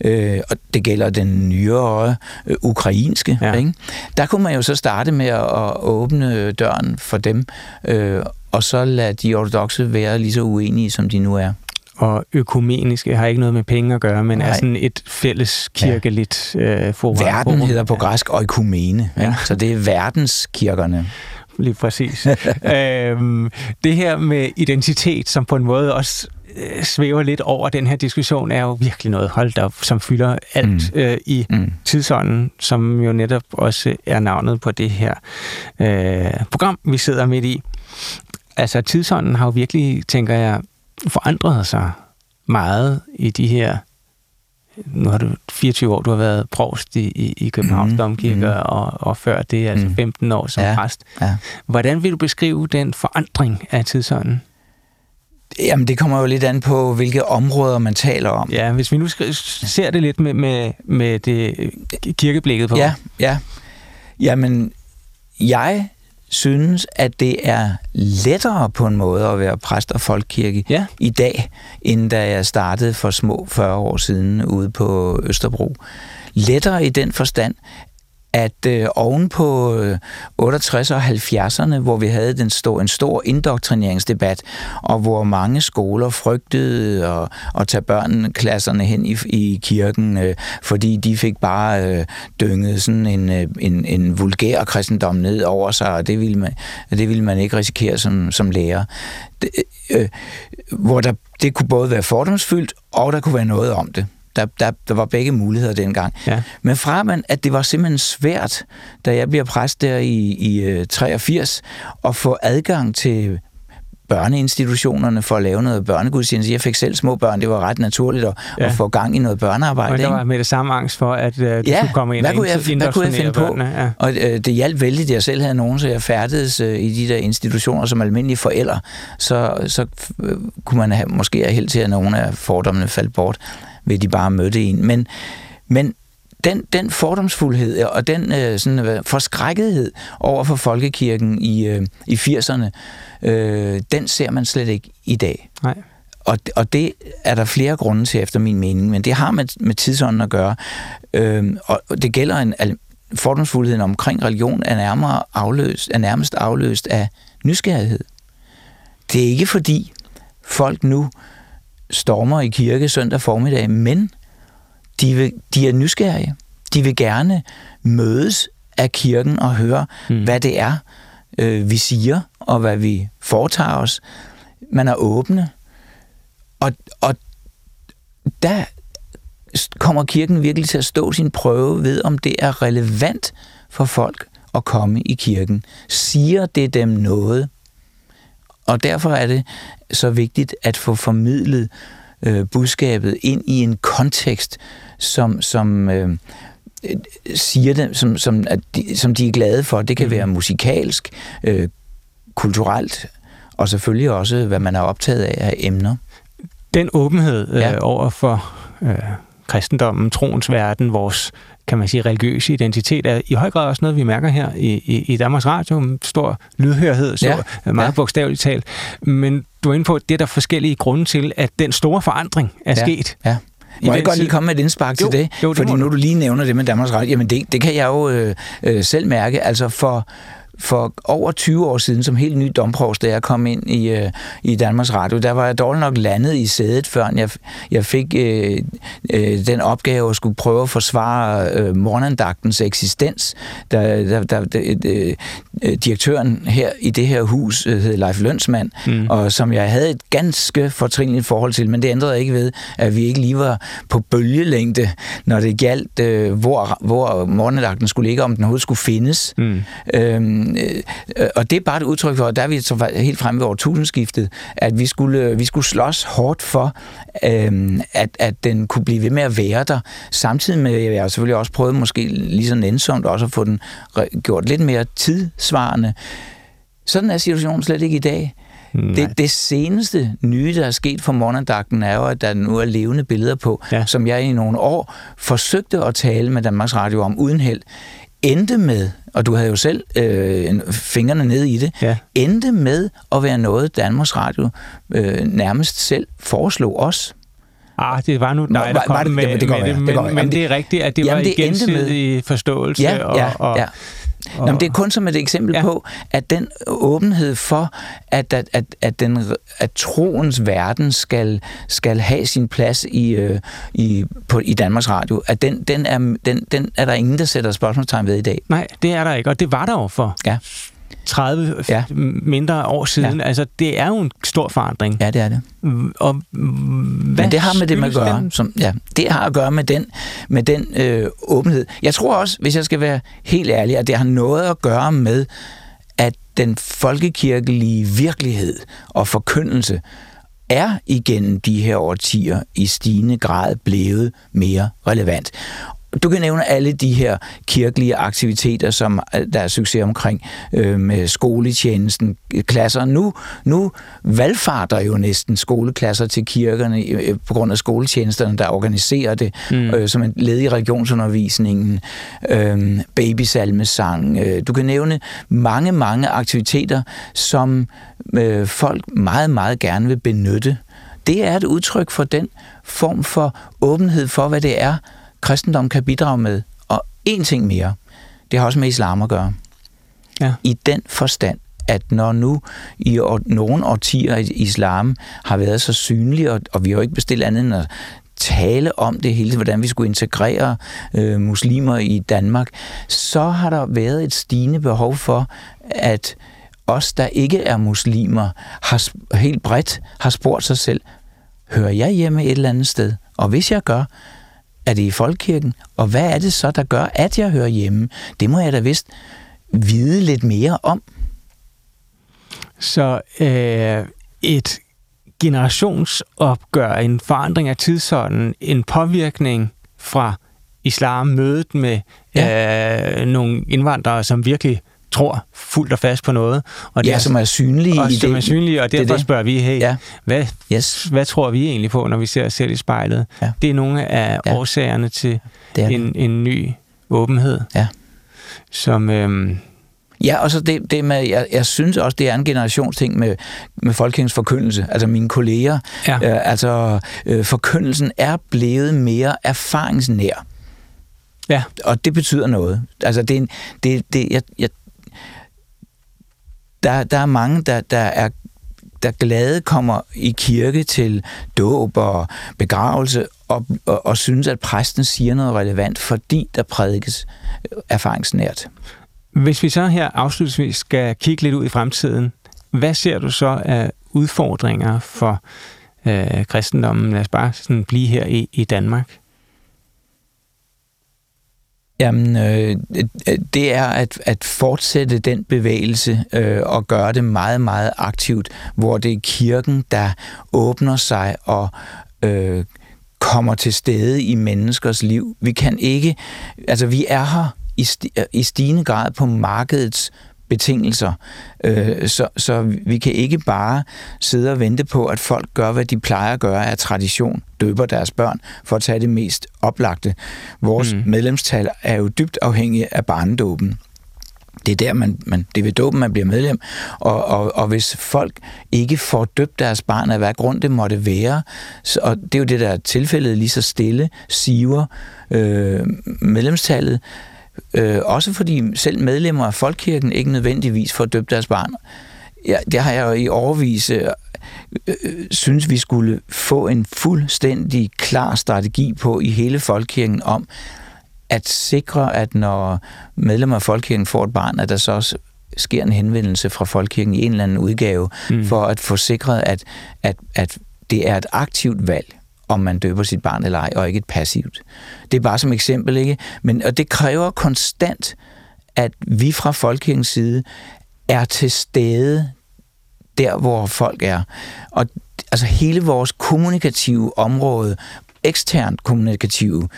øh, og det gælder den nyere øh, ukrainske. Ja. Ikke? Der kunne man jo så starte med at, at åbne døren for dem, øh, og så lade de ortodoxe være lige så uenige, som de nu er og økumeniske har ikke noget med penge at gøre, men Nej. er sådan et fælles kirkeligt ja. øh, forum. Verden hedder på græsk oikumene, ja. så det er verdenskirkerne. Lige præcis. øhm, det her med identitet, som på en måde også øh, svæver lidt over den her diskussion, er jo virkelig noget holdt op, som fylder alt mm. øh, i mm. tidsånden, som jo netop også er navnet på det her øh, program, vi sidder midt i. Altså tidsånden har jo virkelig, tænker jeg, forandret sig meget i de her nu har du 24 år, du har været provst i, i, i Københavns mm, Domkirke, mm. og, og før det, altså 15 mm. år som ja, præst. Ja. Hvordan vil du beskrive den forandring af tidsånden? Jamen, det kommer jo lidt an på, hvilke områder man taler om. Ja, hvis vi nu ser det lidt med, med, med det kirkeblikket på. Ja, ja. Jamen, jeg synes, at det er lettere på en måde at være præst og folkekirke ja. i dag, end da jeg startede for små 40 år siden ude på Østerbro. Lettere i den forstand, at øh, oven på øh, 68 og 70'erne, hvor vi havde den stor, en stor indoktrineringsdebat, og hvor mange skoler frygtede at, at tage børneklasserne hen i, i kirken, øh, fordi de fik bare øh, dynget sådan en, øh, en, en vulgær kristendom ned over sig, og det ville man, det ville man ikke risikere som, som lærer. Det, øh, øh hvor der, det kunne både være fordomsfyldt, og der kunne være noget om det. Der, der, der var begge muligheder dengang. Ja. Men fra man, at det var simpelthen svært, da jeg bliver præst der i, i 83, øh, at få adgang til børneinstitutionerne for at lave noget børnegudstjeneste. Jeg fik selv små børn, det var ret naturligt at, ja. at få gang i noget børnearbejde. Og der var med det samme angst for, at uh, du ja, skulle komme ind hvad kunne jeg, hvad kunne jeg finde på? Ja. Og uh, det hjalp vældig, at jeg selv havde nogen, så jeg færdedes uh, i de der institutioner som almindelige forældre. Så, så uh, kunne man have, måske have held til, at nogle af fordommene faldt bort ved de bare mødte en. Men, men den, den fordomsfuldhed og den øh, sådan, forskrækkethed over for folkekirken i, øh, i 80'erne, øh, den ser man slet ikke i dag. Nej. Og, og det er der flere grunde til, efter min mening, men det har med, med tidsånden at gøre. Øh, og det gælder en, fordomsfuldheden omkring religion er, nærmere afløst, er nærmest afløst af nysgerrighed. Det er ikke fordi folk nu stormer i kirke søndag formiddag, men de, vil, de er nysgerrige. De vil gerne mødes af kirken og høre, mm. hvad det er, øh, vi siger, og hvad vi foretager os. Man er åbne. Og, og der kommer kirken virkelig til at stå sin prøve ved, om det er relevant for folk at komme i kirken. Siger det dem noget? Og derfor er det så vigtigt at få formidlet øh, budskabet ind i en kontekst, som, som øh, siger det, som, som, at de, som de er glade for. Det kan mm. være musikalsk, øh, kulturelt, og selvfølgelig også, hvad man er optaget af af emner. Den åbenhed øh, ja. over for øh, kristendommen, troens verden, vores kan man sige, religiøse identitet er i høj grad også noget, vi mærker her i, i, i Danmarks Radio. Stor lydhørhed, så ja. meget ja. bogstaveligt talt. Men du er inde på, at det er der forskellige grunde til, at den store forandring er ja. sket. Ja. Må jeg godt lige komme med et indspark jo, til det? Jo, det Fordi nu du lige nævner det med Danmarks Radio, jamen det, det kan jeg jo øh, øh, selv mærke. Altså for for over 20 år siden, som helt ny domprovst, da jeg kom ind i, øh, i Danmarks Radio, der var jeg dårligt nok landet i sædet, før jeg, jeg fik øh, øh, den opgave at skulle prøve at forsvare øh, morgenandagtens eksistens. Der, der, der, der, øh, direktøren her i det her hus øh, hed Leif Lønsmand, mm. og som jeg havde et ganske fortrinligt forhold til, men det ændrede ikke ved, at vi ikke lige var på bølgelængde, når det galt, øh, hvor, hvor morgenandagten skulle ligge, om den overhovedet skulle findes. Mm. Øh, øh, og det er bare et udtryk for, at der er vi så helt fremme ved årtusindskiftet, at vi skulle, vi skulle slås hårdt for, øh, at, at den kunne blive ved med at være der, samtidig med, at jeg selvfølgelig også prøvet måske lige så nænsomt også at få den gjort lidt mere tidsvarende. Sådan er situationen slet ikke i dag. Det, det seneste nye, der er sket for morgendagten, er jo, at der nu er levende billeder på, ja. som jeg i nogle år forsøgte at tale med Danmarks Radio om uden held endte med, og du havde jo selv øh, fingrene ned i det, ja. endte med at være noget, Danmarks Radio øh, nærmest selv foreslog os. Ah, det var nu dig, der kom var det, med, det, det, med det, men, det, men det er rigtigt, at det jamen, var det gensidig med, forståelse. Ja, og, ja, og, ja. Og... Nå, men det er kun som et eksempel ja. på, at den åbenhed for, at, at, at, at, den, at troens verden skal, skal have sin plads i, øh, i, på, i Danmarks Radio, at den, den, er, den, den er der ingen, der sætter spørgsmålstegn ved i dag. Nej, det er der ikke, og det var der jo for. Ja. 30 ja. mindre år siden. Ja. Altså, det er jo en stor forandring. Ja, det er det. Og hvad Men det har med det med at gøre. Som, ja, det har at gøre med den, med den øh, åbenhed. Jeg tror også, hvis jeg skal være helt ærlig, at det har noget at gøre med, at den folkekirkelige virkelighed og forkyndelse er igennem de her årtier i stigende grad blevet mere relevant. Du kan nævne alle de her kirkelige aktiviteter, som øh, der er succes omkring øh, med skoletjenesten, klasser. Nu, nu valgfarter jo næsten skoleklasser til kirkerne øh, på grund af skoletjenesterne, der organiserer det mm. øh, som en led i regionsundervisningen, øh, babysalmesang. Øh, du kan nævne mange, mange aktiviteter, som øh, folk meget, meget gerne vil benytte. Det er et udtryk for den form for åbenhed for, hvad det er, kristendom kan bidrage med. Og en ting mere, det har også med islam at gøre. Ja. I den forstand, at når nu i år, nogle årtier i islam har været så synlige, og, og vi har jo ikke bestilt andet end at tale om det hele, hvordan vi skulle integrere øh, muslimer i Danmark, så har der været et stigende behov for, at os, der ikke er muslimer, har helt bredt har spurgt sig selv, hører jeg hjemme et eller andet sted? Og hvis jeg gør, er det i folkekirken? Og hvad er det så, der gør, at jeg hører hjemme? Det må jeg da vist vide lidt mere om. Så øh, et generationsopgør, en forandring af tidsånden, en påvirkning fra islam, mødet med ja. øh, nogle indvandrere, som virkelig tror fuldt og fast på noget. Og ja, er, som er synlige og i som det. er synlige, og derfor det. spørger vi, hey, ja. hvad, yes. hvad tror vi egentlig på, når vi ser os selv i spejlet? Ja. Det er nogle af ja. årsagerne til en, en ny åbenhed, ja. som... Øhm, Ja, og så det, det med, jeg, jeg synes også, det er en generationsting med, med folkekirkens forkyndelse. Altså mine kolleger, ja. øh, altså øh, forkyndelsen er blevet mere erfaringsnær. Ja. Og det betyder noget. Altså det, det, det jeg, jeg, der, der er mange, der, der er der glade kommer i kirke til dåb og begravelse og, og, og synes, at præsten siger noget relevant, fordi der prædikes øh, erfaringsnært. Hvis vi så her afslutningsvis skal kigge lidt ud i fremtiden, hvad ser du så af udfordringer for øh, kristendommen? Lad os bare sådan blive her i, i Danmark. Jamen, øh, øh, det er at, at fortsætte den bevægelse øh, og gøre det meget, meget aktivt, hvor det er kirken, der åbner sig og øh, kommer til stede i menneskers liv. Vi kan ikke, altså vi er her i, sti, øh, i stigende grad på markedets betingelser. Øh, så, så vi kan ikke bare sidde og vente på, at folk gør, hvad de plejer at gøre af tradition, døber deres børn, for at tage det mest oplagte. Vores mm. medlemstal er jo dybt afhængige af barnedåben. Det er der, man, man, det er ved dåben, man bliver medlem. Og, og, og hvis folk ikke får døbt deres barn, af hvad grund det måtte være, så, og det er jo det, der er tilfældet lige så stille, siver øh, medlemstallet, Øh, også fordi selv medlemmer af Folkekirken ikke nødvendigvis får døbt deres barn. Ja, det har jeg jo i overvis øh, øh, synes, vi skulle få en fuldstændig klar strategi på i hele Folkekirken om at sikre, at når medlemmer af Folkekirken får et barn, at der så også sker en henvendelse fra Folkekirken i en eller anden udgave, mm. for at få sikret, at, at, at det er et aktivt valg om man døber sit barn eller ej, og ikke et passivt. Det er bare som eksempel, ikke? Men, og det kræver konstant, at vi fra folkekirkens side er til stede der, hvor folk er. Og altså hele vores kommunikative område, eksternt kommunikative,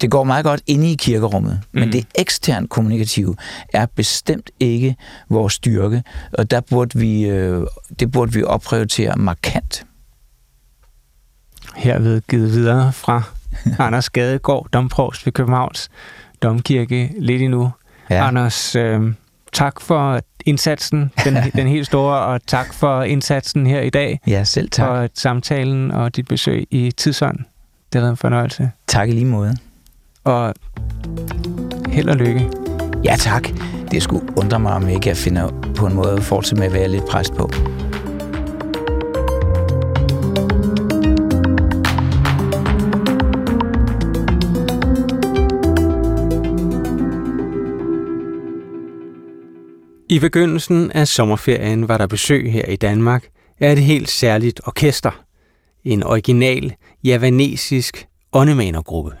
det går meget godt inde i kirkerummet, mm. men det eksternt kommunikative er bestemt ikke vores styrke, og der burde vi, øh, det burde vi opprioritere markant herved givet videre fra Anders Gadegaard, domprovst ved Københavns Domkirke lidt endnu. Ja. Anders, øh, tak for indsatsen, den, den helt store, og tak for indsatsen her i dag. Ja, selv tak. For samtalen og dit besøg i Tidsånd. Det har været en fornøjelse. Tak i lige måde. Og held og lykke. Ja, tak. Det skulle undre mig, om ikke jeg finder på en måde at fortsætte med at være lidt præst på. I begyndelsen af sommerferien var der besøg her i Danmark af et helt særligt orkester. En original javanesisk åndemanergruppe.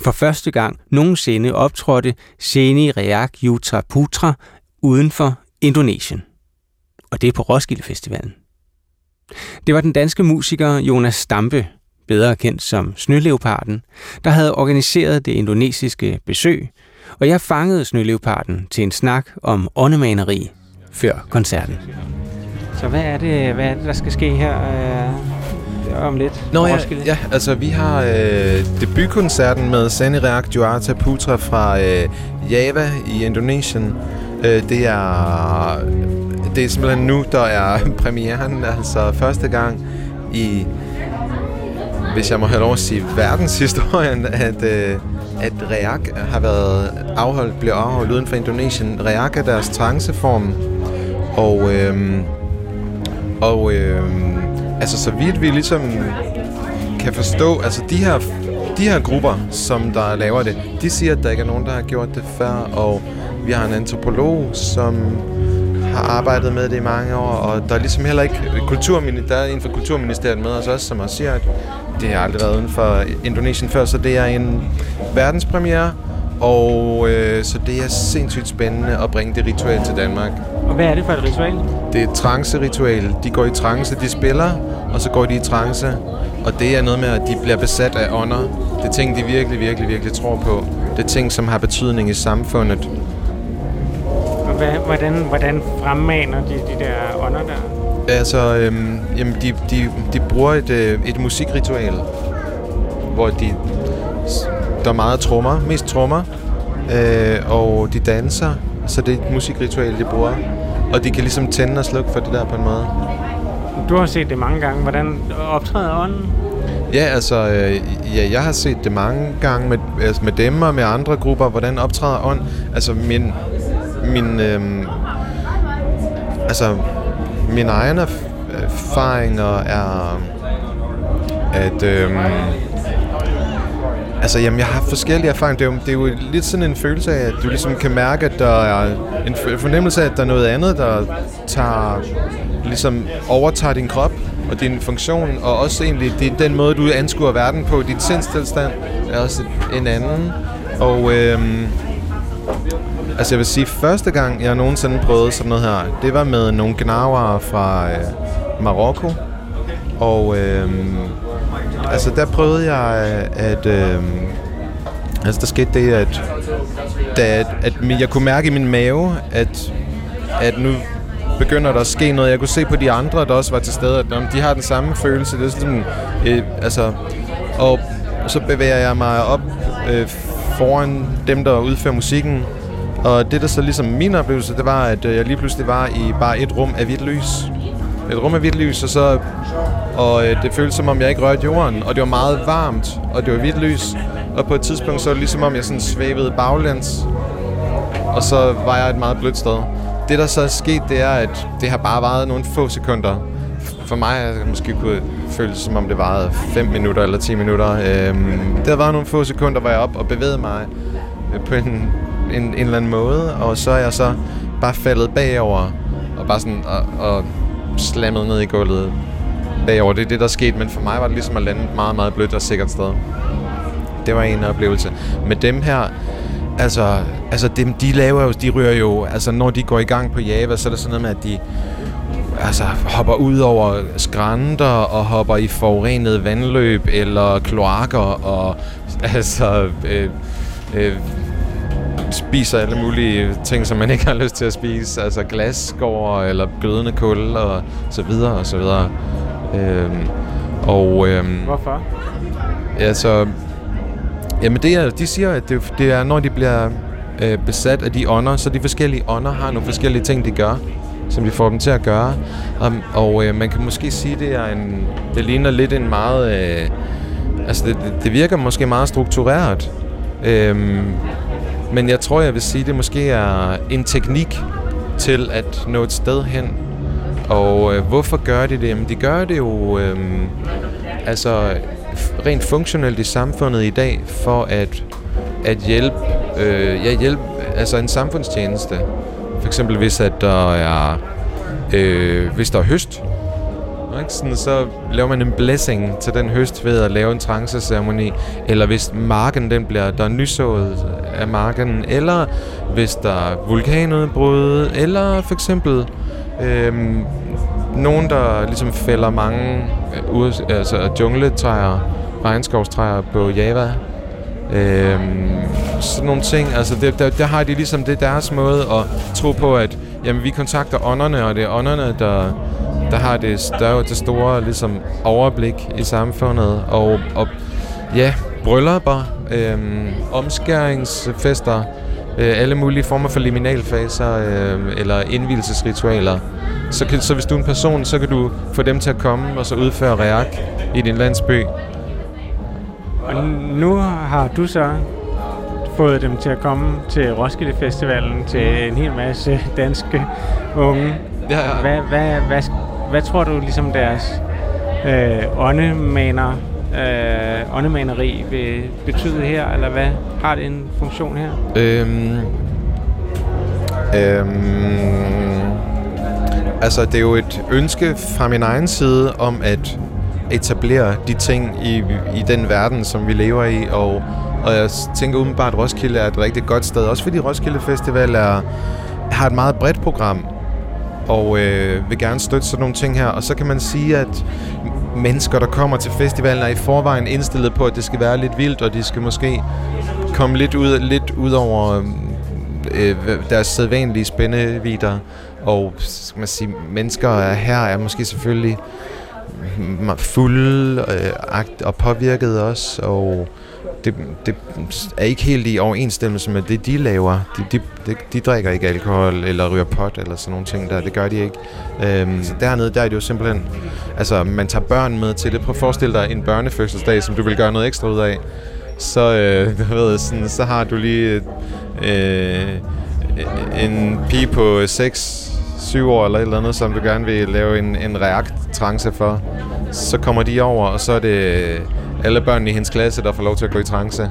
For første gang nogensinde optrådte Seni Reak Yutra Putra uden for Indonesien. Og det er på Roskilde Festivalen. Det var den danske musiker Jonas Stampe, bedre kendt som Snøleoparden, der havde organiseret det indonesiske besøg, og jeg fangede snøleoparden til en snak om åndemaneri før koncerten. Så hvad er det, hvad er det der skal ske her øh, om lidt? Nå ja, ja, altså vi har øh, debutkoncerten med Sani Reak Juarta Putra fra øh, Java i Indonesien. Øh, det er det er simpelthen nu, der er premieren, altså første gang i, hvis jeg må have lov at sige, verdenshistorien, at øh, at Reak har været afholdt, bliver afholdt uden for Indonesien. Reak er deres tranceform, og, øhm, og øhm, altså så vidt vi ligesom kan forstå, altså de her, de her grupper, som der laver det, de siger, at der ikke er nogen, der har gjort det før, og vi har en antropolog, som har arbejdet med det i mange år, og der er ligesom heller ikke kulturminister, der er en for Kulturministeriet med os også, som også siger, at det har aldrig været uden for Indonesien før, så det er en verdenspremiere, og øh, så det er sindssygt spændende at bringe det ritual til Danmark. Og hvad er det for et ritual? Det er et trance-ritual. De går i trance, de spiller, og så går de i trance. Og det er noget med, at de bliver besat af ånder. Det er ting, de virkelig, virkelig, virkelig tror på. Det er ting, som har betydning i samfundet. Hvad, hvordan, hvordan fremmaner de de der ånder der? Altså, øhm, jamen, de, de, de bruger et, øh, et musikritual, hvor de, der er meget trommer, mest trommer, øh, og de danser, så det er et musikritual, de bruger. Og de kan ligesom tænde og slukke for det der på en måde. Du har set det mange gange. Hvordan optræder ånden? Ja, altså, øh, ja, jeg har set det mange gange med, altså med dem og med andre grupper, hvordan optræder ånd. Altså, min, min, øh, altså, min egen erfaringer er, at øh, altså, jamen, jeg har forskellige erfaringer. Det er, jo, det er jo lidt sådan en følelse af, at du ligesom kan mærke, at der er en fornemmelse af, at der er noget andet, der tager, ligesom overtager din krop og din funktion, og også egentlig det, den måde, du anskuer verden på. Din sindstilstand er også en anden. Og øhm, altså jeg vil sige, første gang, jeg nogensinde prøvede sådan noget her, det var med nogle gnawere fra øh, Marokko. Og øh, altså der prøvede jeg at... Øh, altså der skete det, at, at, at jeg kunne mærke i min mave, at, at nu begynder der at ske noget. Jeg kunne se på de andre, der også var til stede, at de har den samme følelse. Det er sådan, øh, altså, og så bevæger jeg mig op øh, foran dem, der udfører musikken. Og det, der så ligesom min oplevelse, det var, at øh, jeg lige pludselig var i bare et rum af hvidt lys. Et rum af hvidt lys, og så... Og øh, det føltes som om, jeg ikke rørte jorden, og det var meget varmt, og det var hvidt lys. Og på et tidspunkt, så var det ligesom om, jeg sådan svævede baglæns. Og så var jeg et meget blødt sted. Det, der så er sket, det er, at det har bare varet nogle få sekunder. For mig har det måske kunne føles, som om det varede 5 minutter eller 10 minutter. Øhm, det har været nogle få sekunder, hvor jeg op og bevægede mig øh, på en, en, en eller anden måde. Og så er jeg så bare faldet bagover og bare sådan og, og slammet ned i gulvet bagover. Det er det, der skete, men for mig var det ligesom at lande meget, meget blødt og sikkert sted. Det var en oplevelse. Med dem her, altså, altså dem, de laver jo, de ryger jo, altså når de går i gang på Java, så er det sådan noget med, at de altså, hopper ud over skrænter og hopper i forurenet vandløb eller kloakker og altså øh, øh, spiser alle mulige ting, som man ikke har lyst til at spise. Altså glasskår eller glødende kul og så videre og så videre. Øhm, og, øhm, Hvorfor? Altså, jamen det er, de siger, at det, det er, når de bliver øh, besat af de ånder, så de forskellige ånder har nogle forskellige ting, de gør, som de får dem til at gøre. Um, og øh, man kan måske sige, det er en, det ligner lidt en meget, øh, altså det, det virker måske meget struktureret. Øhm, men jeg tror, jeg vil sige, det måske er en teknik til at nå et sted hen. Og øh, hvorfor gør de det? Jamen, de gør det jo øh, altså rent funktionelt i samfundet i dag for at at hjælpe øh, ja, hjælpe altså en samfundstjeneste. For eksempel hvis at der er øh, hvis der er høst, ikke? Sådan, så laver man en blessing til den høst ved at lave en tranceceremoni. Eller hvis marken den bliver, der er nysået af marken. Eller hvis der er vulkanudbrud. Eller for eksempel øhm, nogen, der ligesom fælder mange øh, altså jungletræer, regnskovstræer på Java. Øhm, sådan nogle ting. Altså, det, der, der har de ligesom det deres måde at tro på, at jamen, vi kontakter ånderne, og det er ånderne, der der har det større, det store ligesom, overblik i samfundet. Og, og ja, bryllupper, øh, omskæringsfester, øh, alle mulige former for liminalfaser øh, eller indvielsesritualer. Så, kan, så hvis du er en person, så kan du få dem til at komme og så udføre reak i din landsby. Og nu har du så fået dem til at komme til Roskilde Festivalen til en hel masse danske unge. Ja, ja. Hvad, hvad, hvad, hvad tror du ligesom deres øh, åndemaner, øh, åndemaneri vil betyde her, eller hvad har det en funktion her? Øhm, øhm, altså, det er jo et ønske fra min egen side om at etablere de ting i, i den verden, som vi lever i, og, og jeg tænker umiddelbart, at Roskilde er et rigtig godt sted, også fordi Roskilde Festival er, har et meget bredt program, og øh, vil gerne støtte sådan nogle ting her. Og så kan man sige, at mennesker, der kommer til festivalen, er i forvejen indstillet på, at det skal være lidt vildt, og de skal måske komme lidt ud, lidt ud over øh, øh deres sædvanlige spændevider. Og skal man sige, mennesker her er måske selvfølgelig mm, mm, fulde øh, og påvirket også, og det, det er ikke helt i overensstemmelse med det, de laver. De, de, de, de drikker ikke alkohol eller ryger pot eller sådan nogle ting der. Det gør de ikke. Øhm, så dernede, der er det jo simpelthen... Altså, man tager børn med til det. Prøv at forestille dig en børnefødselsdag, som du vil gøre noget ekstra ud af. Så, øh, du ved, sådan, så har du lige øh, en pige på 6 syv år eller et eller andet, som du gerne vil lave en, en react-trance for, så kommer de over, og så er det alle børnene i hendes klasse, der får lov til at gå i trance.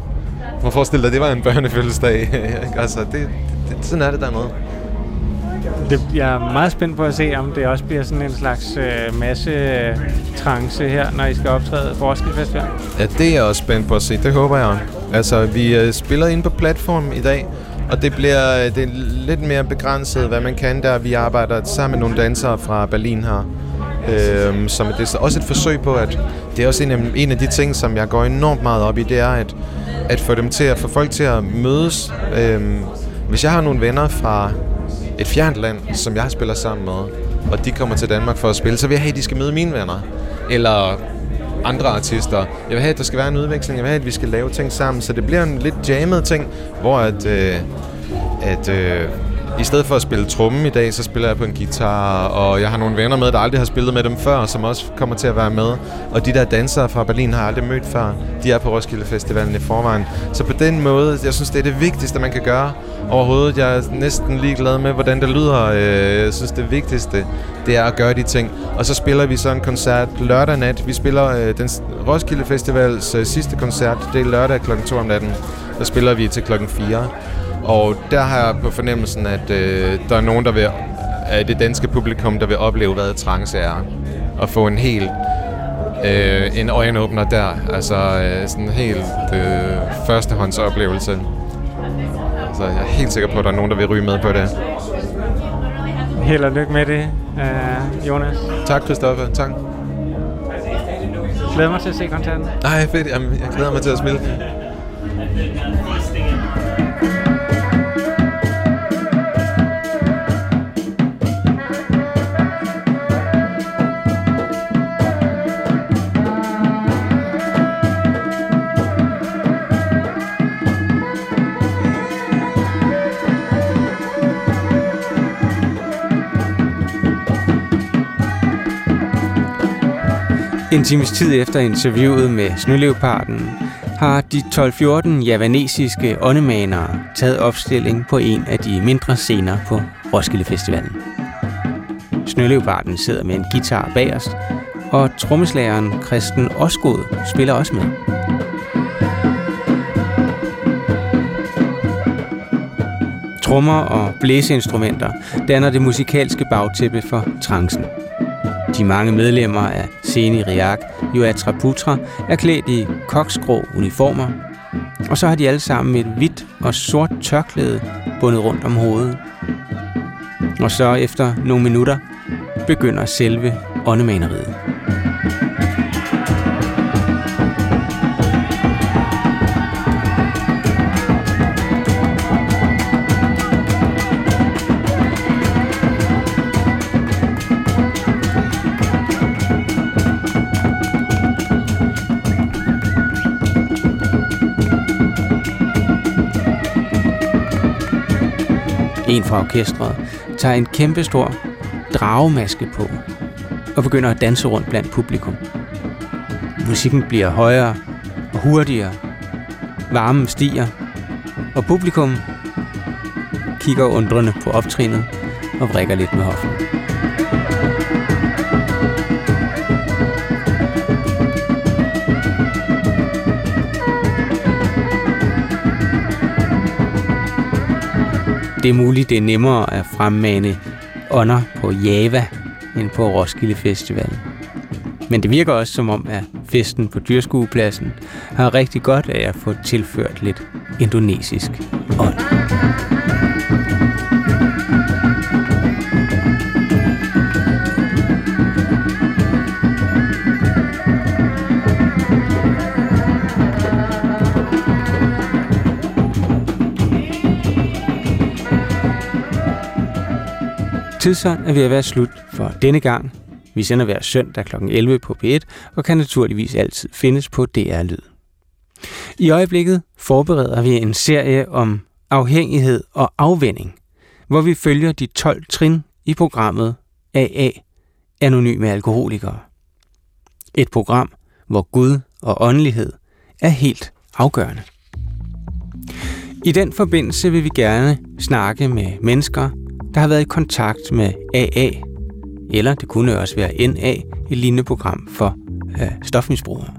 Man forestille dig, at det var en børnefødselsdag. altså, det, det, sådan er det dernede. Det, jeg er meget spændt på at se, om det også bliver sådan en slags øh, masse øh, trance her, når I skal optræde på Roskilde Festival. Ja, det er jeg også spændt på at se. Det håber jeg. Altså, vi øh, spiller ind på platform i dag, og det bliver øh, det er lidt mere begrænset, hvad man kan der. Vi arbejder sammen med nogle dansere fra Berlin her. Øhm, som det er også et forsøg på, at det er også en af, en af de ting, som jeg går enormt meget op i, det er at, at få dem til at få folk til at mødes. Øh, hvis jeg har nogle venner fra et fjernt land, som jeg spiller sammen med, og de kommer til Danmark for at spille, så vil jeg have, at de skal møde mine venner. Eller andre artister. Jeg vil have, at der skal være en udveksling. Jeg vil have, at vi skal lave ting sammen. Så det bliver en lidt jammet ting, hvor at, øh, at øh, i stedet for at spille tromme i dag, så spiller jeg på en guitar, og jeg har nogle venner med, der aldrig har spillet med dem før, som også kommer til at være med. Og de der dansere fra Berlin har jeg aldrig mødt før. De er på Roskilde Festivalen i forvejen. Så på den måde, jeg synes, det er det vigtigste, man kan gøre overhovedet. Jeg er næsten ligeglad med, hvordan det lyder. Øh, jeg synes, det vigtigste, det er at gøre de ting. Og så spiller vi så en koncert lørdag nat. Vi spiller øh, den Roskilde Festivals øh, sidste koncert. Det er lørdag kl. 2 om natten. Der spiller vi til klokken 4. Og der har jeg på fornemmelsen, at øh, der er nogen, der vil, af det danske publikum, der vil opleve, hvad trance er. Og få en helt øh, en øjenåbner der. Altså øh, sådan en helt øh, førstehåndsoplevelse. Så jeg er helt sikker på, at der er nogen, der vil ryge med på det. Held og lykke med det, uh, Jonas. Tak, Christoffer. Tak. Jeg glæder mig til at se koncerten. Nej, fedt. Jamen, jeg glæder mig til at spille. En times tid efter interviewet med Snøleoparden har de 12-14 javanesiske åndemanere taget opstilling på en af de mindre scener på Roskilde Festivalen. Snøleoparden sidder med en guitar bagerst, og trommeslageren Christen Osgod spiller også med. Trommer og blæseinstrumenter danner det musikalske bagtæppe for trancen. De mange medlemmer af Seni Riak Yuatra Putra er klædt i koksgrå uniformer, og så har de alle sammen et hvidt og sort tørklæde bundet rundt om hovedet. Og så efter nogle minutter begynder selve åndemaneriet. Fra orkestret tager en kæmpestor dragemaske på og begynder at danse rundt blandt publikum. Musikken bliver højere og hurtigere. Varmen stiger, og publikum kigger undrende på optrinet og vrikker lidt med hoften. Det er muligt, det er nemmere at fremmane ånder på Java end på Roskilde Festival. Men det virker også som om, at festen på dyrskuepladsen har rigtig godt af at få tilført lidt indonesisk ånd. Tidsånd er ved at være slut for denne gang. Vi sender hver søndag kl. 11 på P1 og kan naturligvis altid findes på DR Lyd. I øjeblikket forbereder vi en serie om afhængighed og afvending, hvor vi følger de 12 trin i programmet AA, Anonyme Alkoholikere. Et program, hvor Gud og åndelighed er helt afgørende. I den forbindelse vil vi gerne snakke med mennesker, der har været i kontakt med AA, eller det kunne også være NA, et lignende program for øh, stofmisbrugere.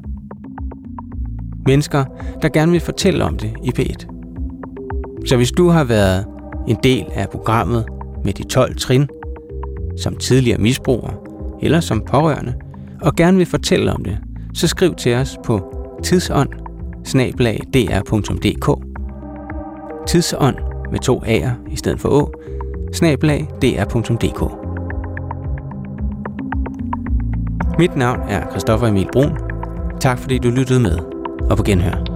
Mennesker, der gerne vil fortælle om det i P1. Så hvis du har været en del af programmet med de 12 trin, som tidligere misbruger eller som pårørende, og gerne vil fortælle om det, så skriv til os på tidsånd Tidsånd med to A'er i stedet for Å, snablag.dr.dk. Mit navn er Christoffer Emil Brun. Tak fordi du lyttede med, og på genhør.